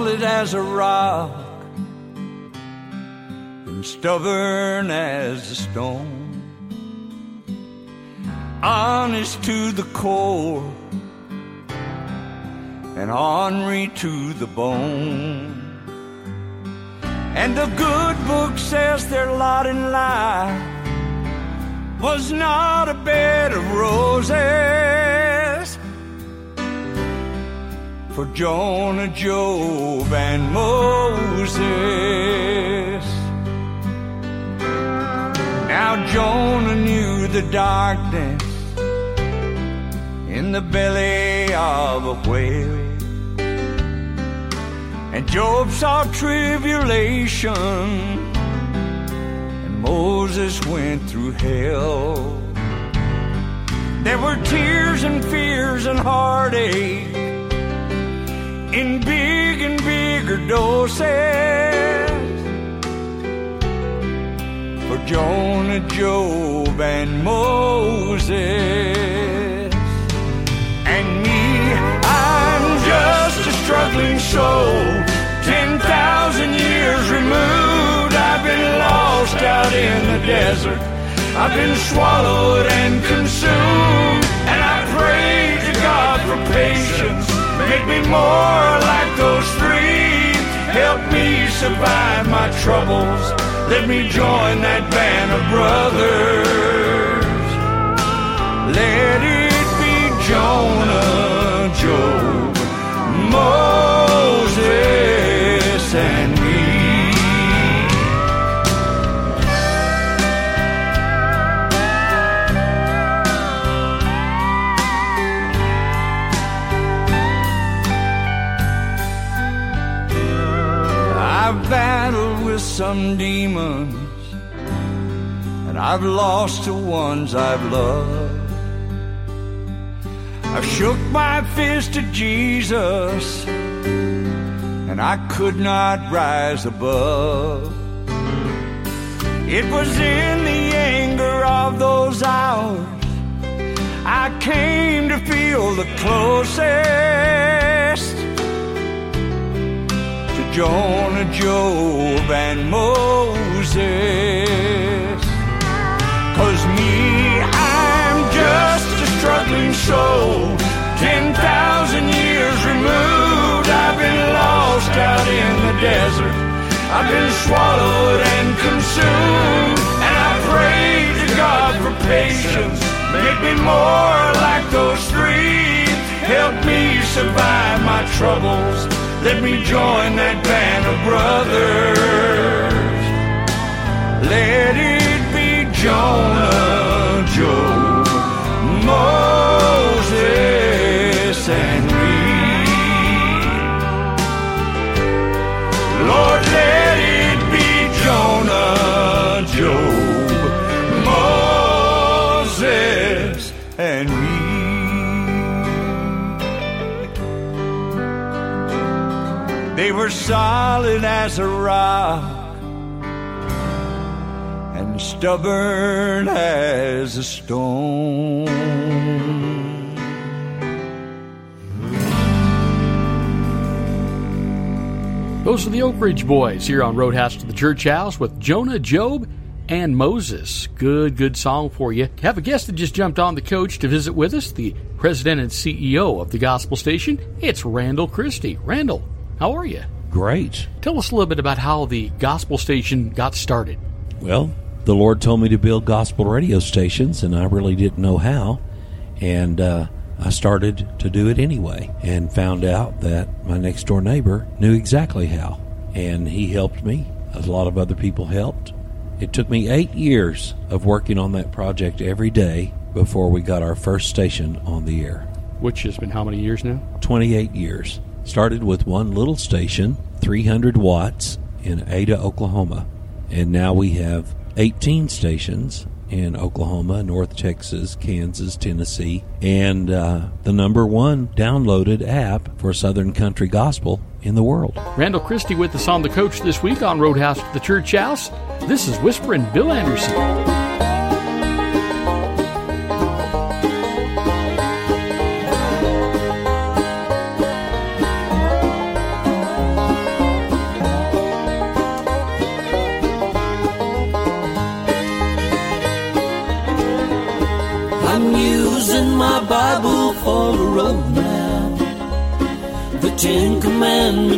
solid as a rock and stubborn as a stone. Honest to the core and ornery to the bone. And the good book says their lot in life was not a bed of roses for Jonah, Job, and Moses. Now Jonah knew the darkness in the belly of a whale. And Job saw tribulation, and Moses went through hell. There were tears and fears and heartache in big and bigger doses for Jonah, Job, and Moses. And me, I'm just a struggling soul, 10,000 years removed. I've been lost out in the desert. I've been swallowed and consumed. And I pray to God for patience. Make me more like those three. Help me survive my troubles. Let me join that band of brothers. Let it be Jonah, Job, Moses, some demons, and I've lost the ones I've loved. I've shook my fist at Jesus, and I could not rise above. It was in the anger of those hours I came to feel the closest Jonah, Job, and Moses. Cause me, I'm just a struggling soul, 10,000 years removed. I've been lost out in the desert. I've been swallowed and consumed. And I pray to God for patience. Make me more like those three. Help me survive my troubles. Let me join that band of brothers. Let it be Jonah, Job, Moses, and solid as a rock and stubborn as a stone. Those are the Oak Ridge Boys here on Roadhouse to the Church House with Jonah, Job, and Moses. Good, good song for you. Have a guest that just jumped on the coach to visit with us, the president and CEO of the Gospel Station. It's Randall Christy. Randall, how are you? Great. Tell us a little bit about how the Gospel Station got started. Well, the Lord told me to build gospel radio stations, and I really didn't know how. And uh, I started to do it anyway and found out that my next door neighbor knew exactly how. And he helped me. A lot of other people helped. It took me eight years of working on that project every day before we got our first station on the air. Which has been how many years now? 28 years. Started with one little station, 300 watts, in Ada, Oklahoma. And now we have 18 stations in Oklahoma, North Texas, Kansas, Tennessee, and uh, the number one downloaded app for Southern Country Gospel in the world. Randall Christy with us on the coach this week on Roadhouse to the Church House. This is Whispering Bill Anderson.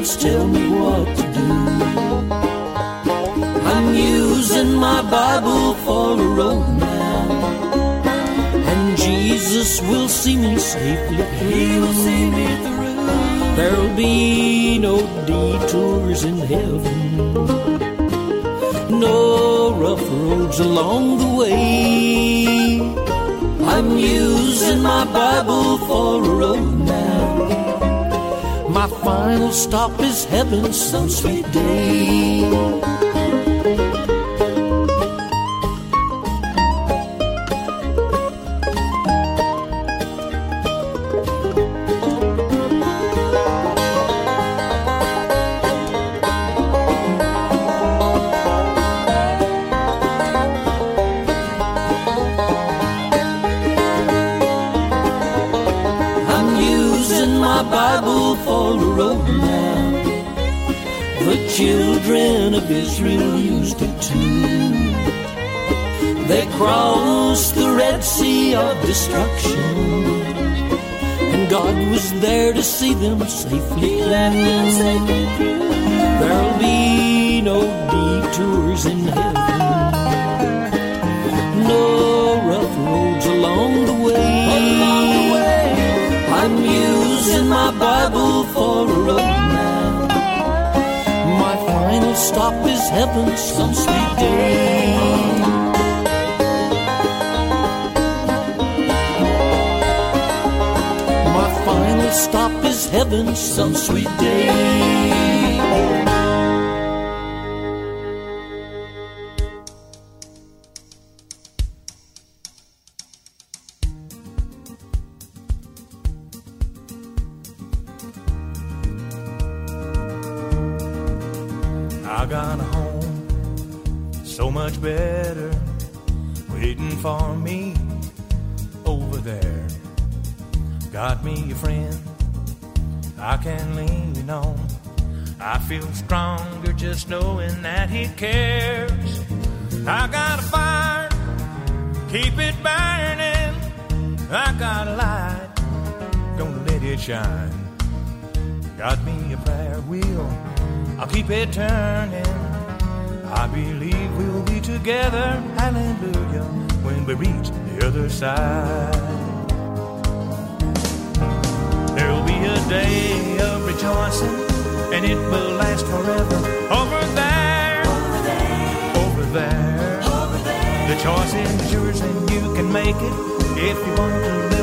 Commandments tell me what to do. I'm using my Bible for a road roadmap. And Jesus will see me safely through. He will see me through. There'll be no detours in heaven. No rough roads along the way. I'm using my Bible for a roadmap. My final stop is heaven some sweet day. of destruction. And God was there to see them safely through. There'll be no detours in heaven, no rough roads along the way. I'm using my Bible for a roadmap. My final stop is heaven some sweet day. stop is heaven some sweet day. side. There'll be a day of rejoicing, and it will last forever. Over there, over there, over there. Over there. The choice is yours, and you can make it if you want to live.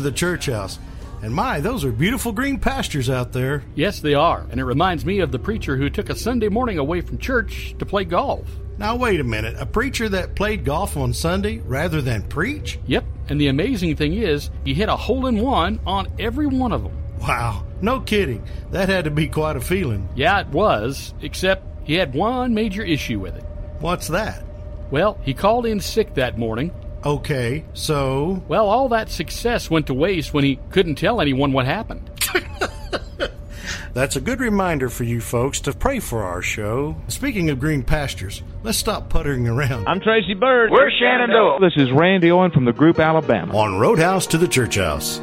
To the Church House. And my, those are beautiful green pastures out there. Yes, they are. And it reminds me of the preacher who took a Sunday morning away from church to play golf. Now, wait a minute. A preacher that played golf on Sunday rather than preach? Yep. And the amazing thing is, he hit a hole in one on every one of them. Wow. No kidding. That had to be quite a feeling. Yeah, it was, except he had one major issue with it. What's that? Well, he called in sick that morning. Okay, so. Well, all that success went to waste when he couldn't tell anyone what happened. <laughs> That's a good reminder for you folks to pray for our show. Speaking of green pastures, let's stop puttering around. I'm Tracy Byrd. We're Shenandoah. This is Randy Owen from the group Alabama. On Roadhouse to the Church House.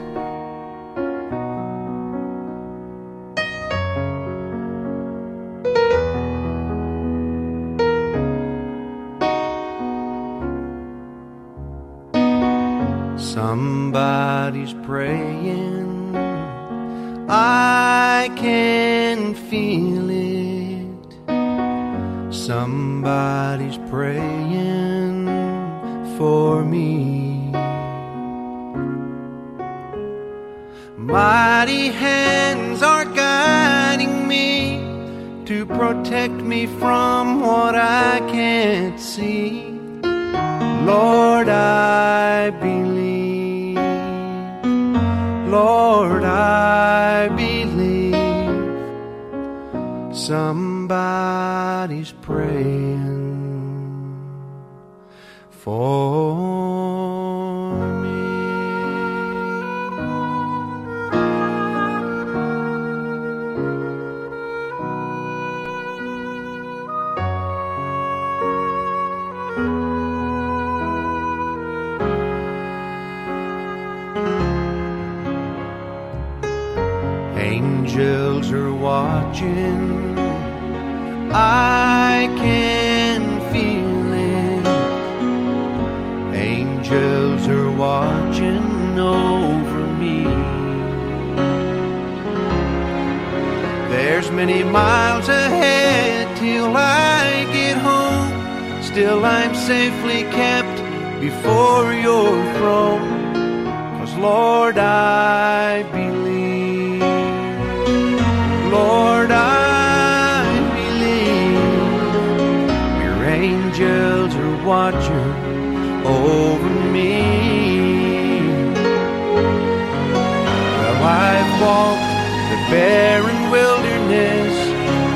Somebody's praying. I can feel it. Somebody's praying for me. Mighty hands are guiding me to protect me from what I can't see. Lord, I believe. Lord, I believe somebody's praying for watching. I can feel it. Angels are watching over me. There's many miles ahead till I get home. Still, I'm safely kept before your throne. Cause, Lord, I believe. Lord, I believe your angels are watching over me. Well, I've walked the barren wilderness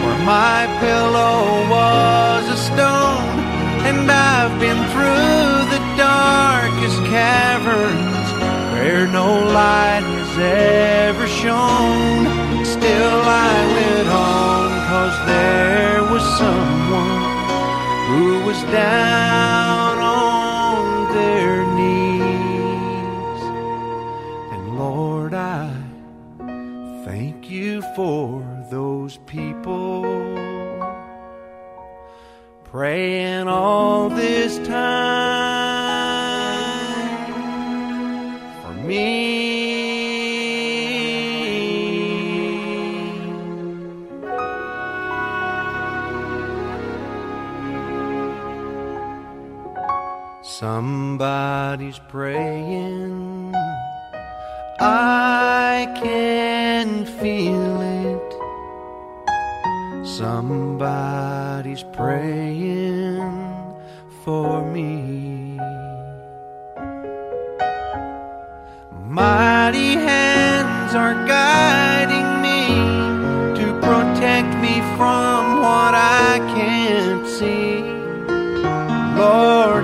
where my pillow was a stone, and I've been through the darkest caverns where no light has ever shone. Still, I went on, cause there was someone who was down on their knees. And Lord, I thank you for those people praying all this time Somebody's praying. I can feel it. Somebody's praying for me. Mighty hands are guiding me to protect me from what I can't see. Lord,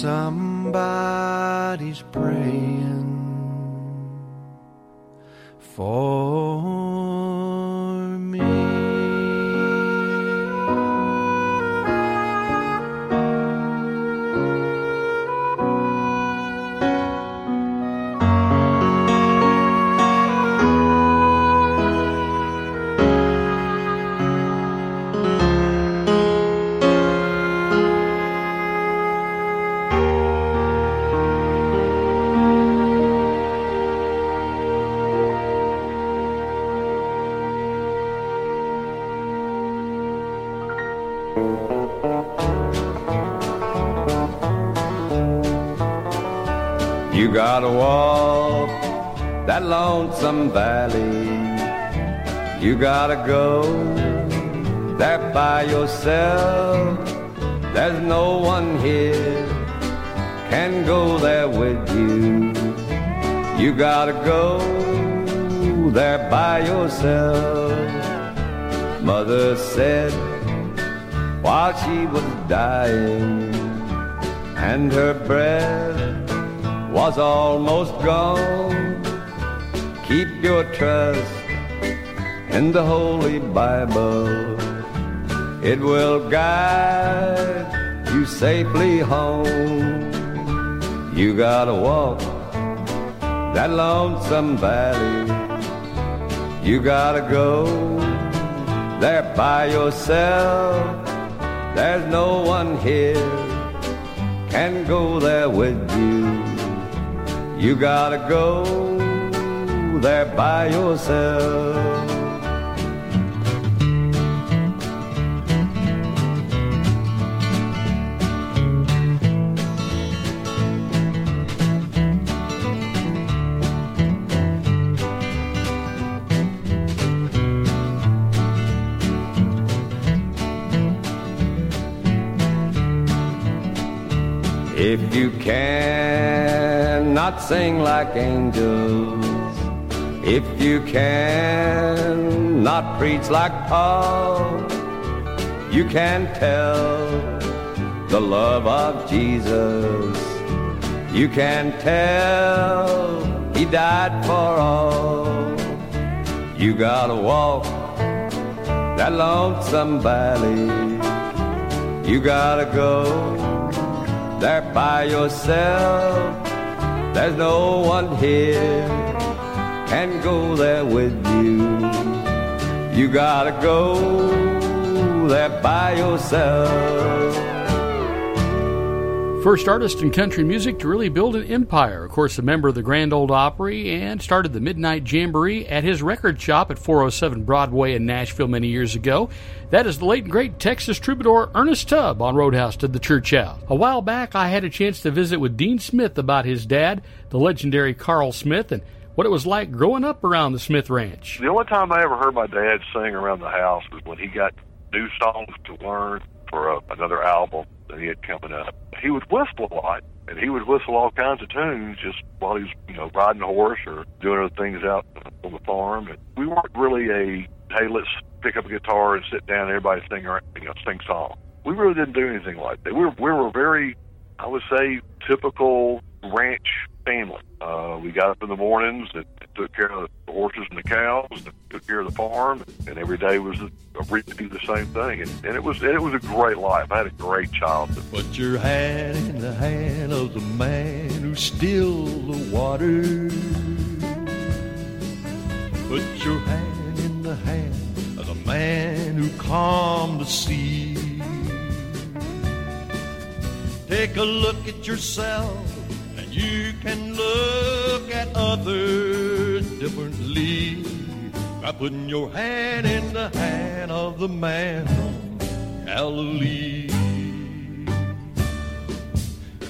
Somebody's praying for gotta walk that lonesome valley. You gotta go there by yourself. There's no one here can go there with you. You gotta go there by yourself. Mother said while she was dying, and her breath was almost gone. Keep your trust in the Holy Bible. It will guide you safely home. You gotta walk that lonesome valley. You gotta go there by yourself. There's no one here can go there with you. You gotta go there by yourself. Cannot sing like angels, if you can not preach like Paul, you can tell the love of Jesus. You can tell he died for all. You gotta walk that lonesome valley. You gotta go there by yourself. There's no one here can go there with you. You gotta go there by yourself. First artist in country music to really build an empire. Of course, a member of the Grand Ole Opry and started the Midnight Jamboree at his record shop at 407 Broadway in Nashville many years ago. That is the late great Texas troubadour Ernest Tubb on Roadhouse to the Church House. A while back, I had a chance to visit with Dean Smith about his dad, the legendary Carl Smith, and what it was like growing up around the Smith Ranch. The only time I ever heard my dad sing around the house was when he got new songs to learn for a, another album that he had coming up. He would whistle a lot, and he would whistle all kinds of tunes just while he was, you know, riding a horse or doing other things out on the farm. And we weren't really a hey, let's pick up a guitar and sit down and everybody sing, or, you know, sing songs. We really didn't do anything like that. We were we were very, I would say, typical ranch family. Uh, we got up in the mornings and took care of the horses and the cows, and took care of the farm, and every day was a, a re- do the same thing. And, and it was and it was a great life. I had a great childhood. Put your hand in the hand of the man who stilled the water. Put your hand in the hand of the man who calmed the sea. Take a look at yourself, and you can look at others differently by putting your hand in the hand of the man from Galilee.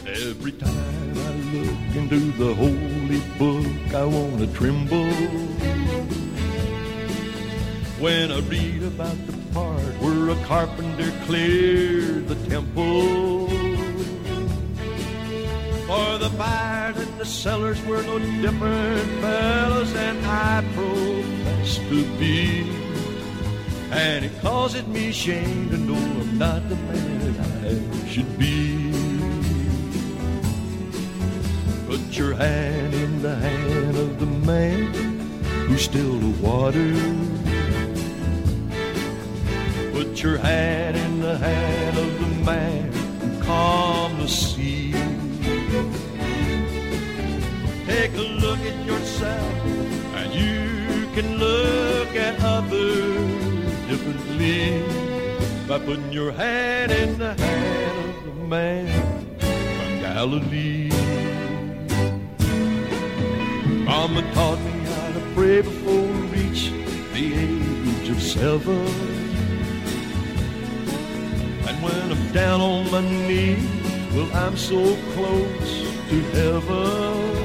Every time I look into the holy book, I want to tremble. When I read about the part where a carpenter cleared the temple. For the buyers and the sellers were no different fellows than I profess to be. And it causes me shame to know I'm not the man I should be. Put your hand in the hand of the man who still the water. Put your hand in the hand of the man who calmed the sea. Take a look at yourself, and you can look at others differently by putting your hand in the hand of the man from Galilee. Mama taught me how to pray before we reach the age of seven. And when I'm down on my knees, well, I'm so close to heaven.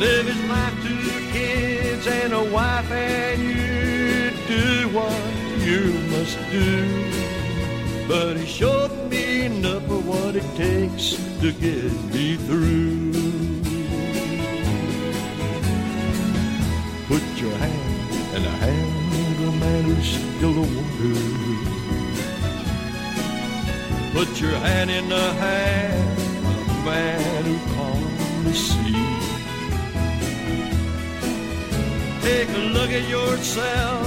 Live his life to kids and a wife, and you do what you must do. But he showed me enough of what it takes to get me through. Put your hand in the hand of a man who's still the water. Put your hand in the hand of a man who calmed the sea. Take a look at yourself.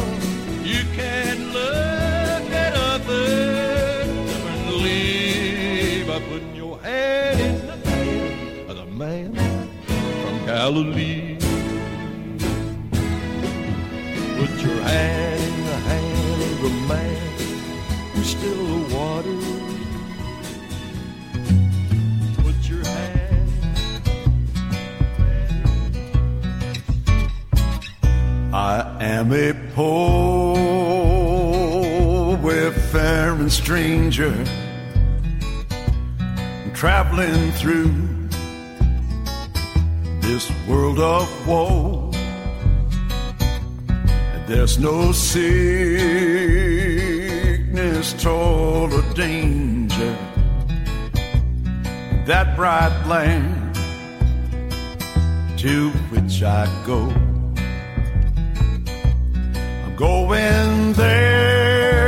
You can look at others and leave by putting your hand in the hand of the man from Galilee. I am a poor, wayfaring stranger, traveling through this world of woe. There's no sickness, toil, or danger. That bright land to which I go. Going there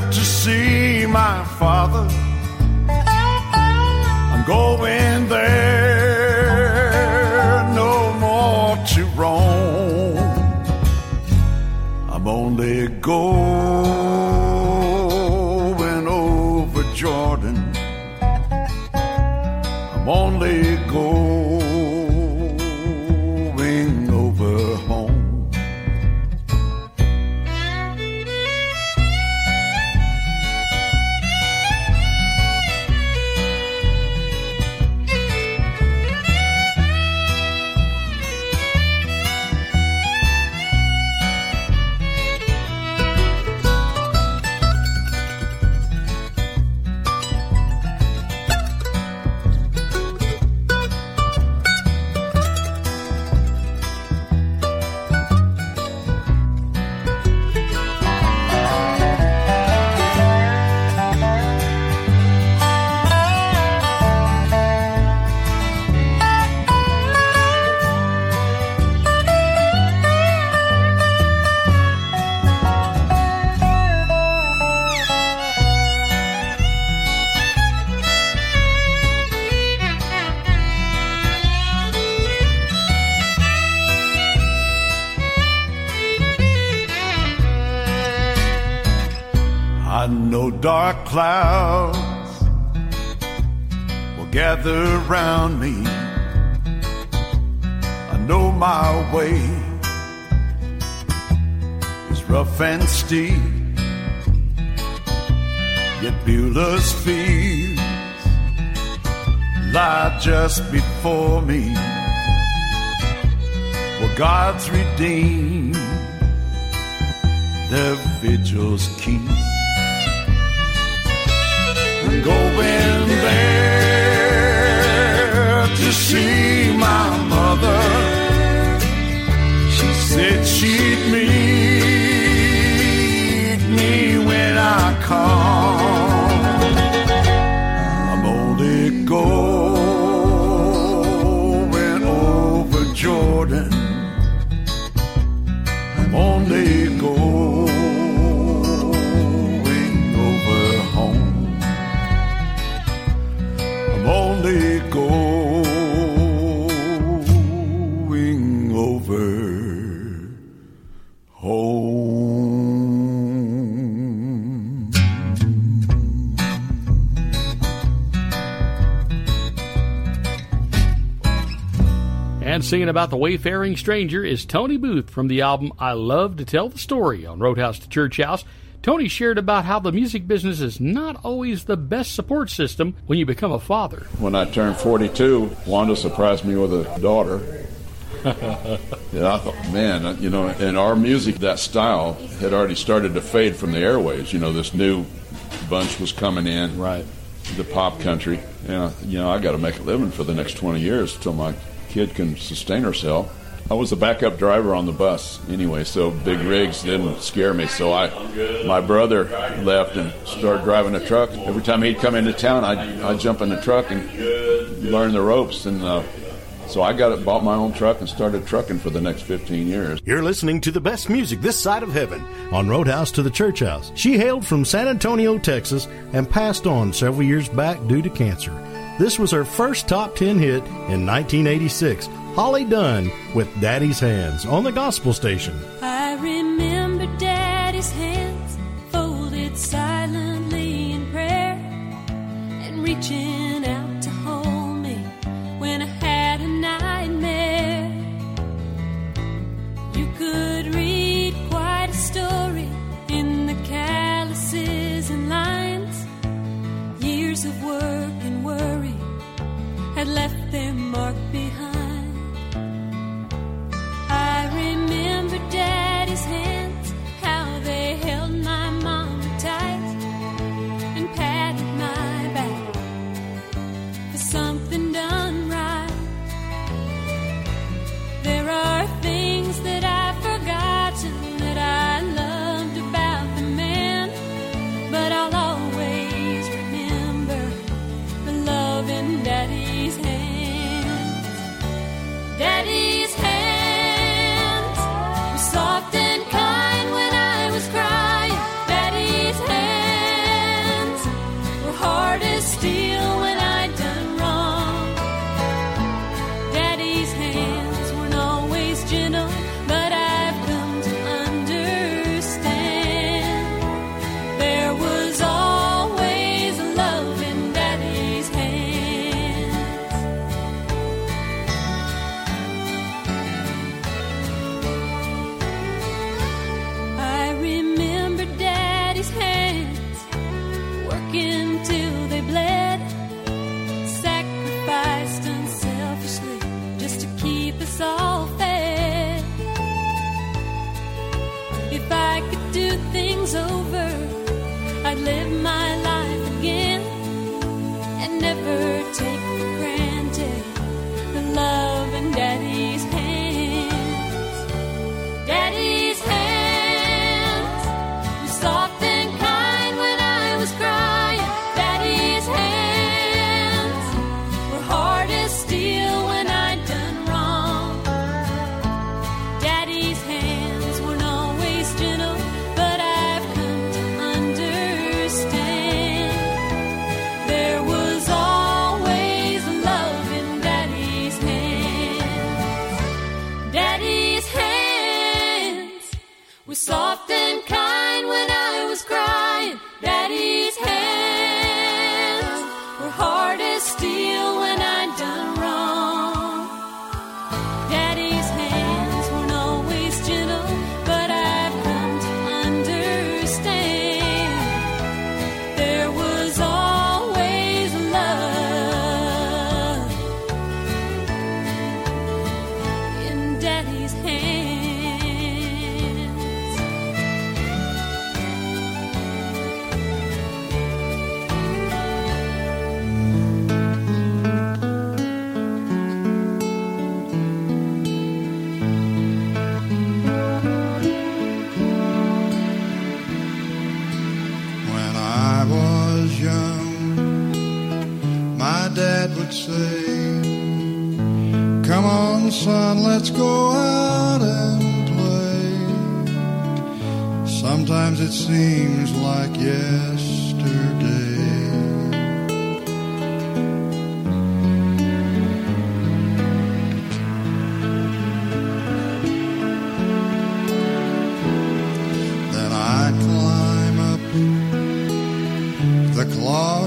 to see my father. I'm going singing about the wayfaring stranger is Tony Booth from the album I Love to Tell the Story on Roadhouse to Church House. Tony shared about how the music business is not always the best support system when you become a father. When I turned 42, Wanda surprised me with a daughter. <laughs> Yeah, I thought, man, uh, you know, and our music, that style, had already started to fade from the airways. You know, this new bunch was coming in, right? The pop country. Yeah, you know, I got to make a living for the next 20 years till my kid can sustain herself. I was a backup driver on the bus anyway, so big rigs didn't scare me. So I, my brother left and started driving a truck. Every time he'd come into town, I'd, I'd jump in the truck and learn the ropes. And uh, so I got it, bought my own truck and started trucking for the next 15 years. You're listening to the best music this side of heaven on Roadhouse to the Church House. She hailed from San Antonio, Texas, and passed on several years back due to cancer. This was her first top 10 hit in 1986, Holly Dunn with Daddy's Hands on the Gospel Station.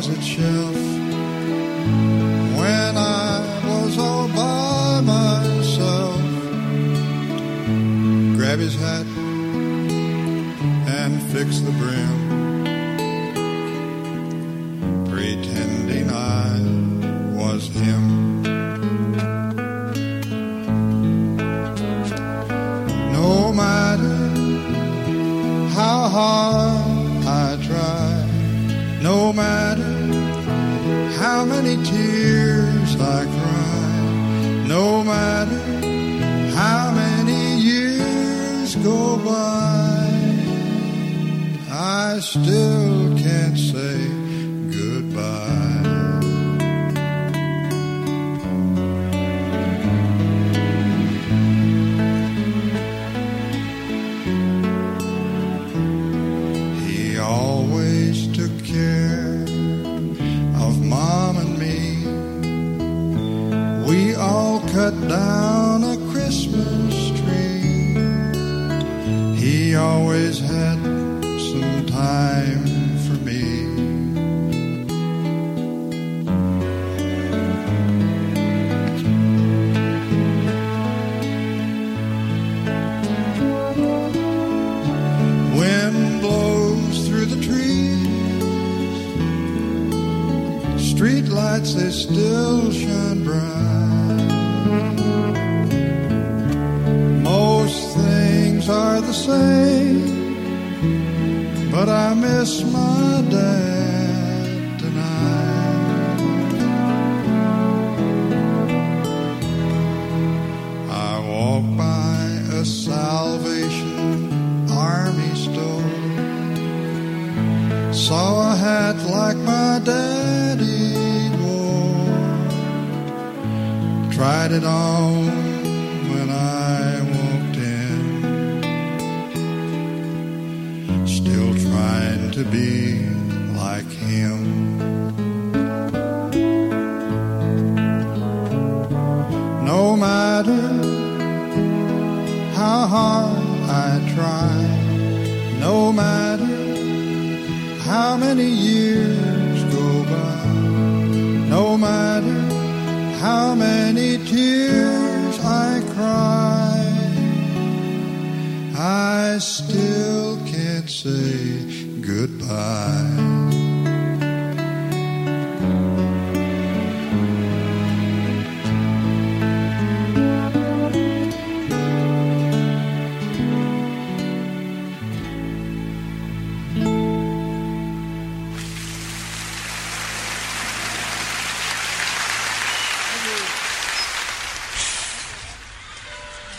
a chill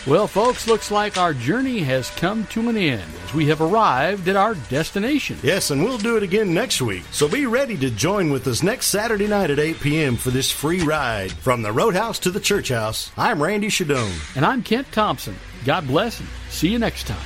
Well, folks, looks like our journey has come to an end as we have arrived at our destination. Yes, and we'll do it again next week. So be ready to join with us next Saturday night at 8 p.m. for this free ride from the Roadhouse to the Church House. I'm Randy Shadoan. And I'm Kent Thompson. God bless and see you next time.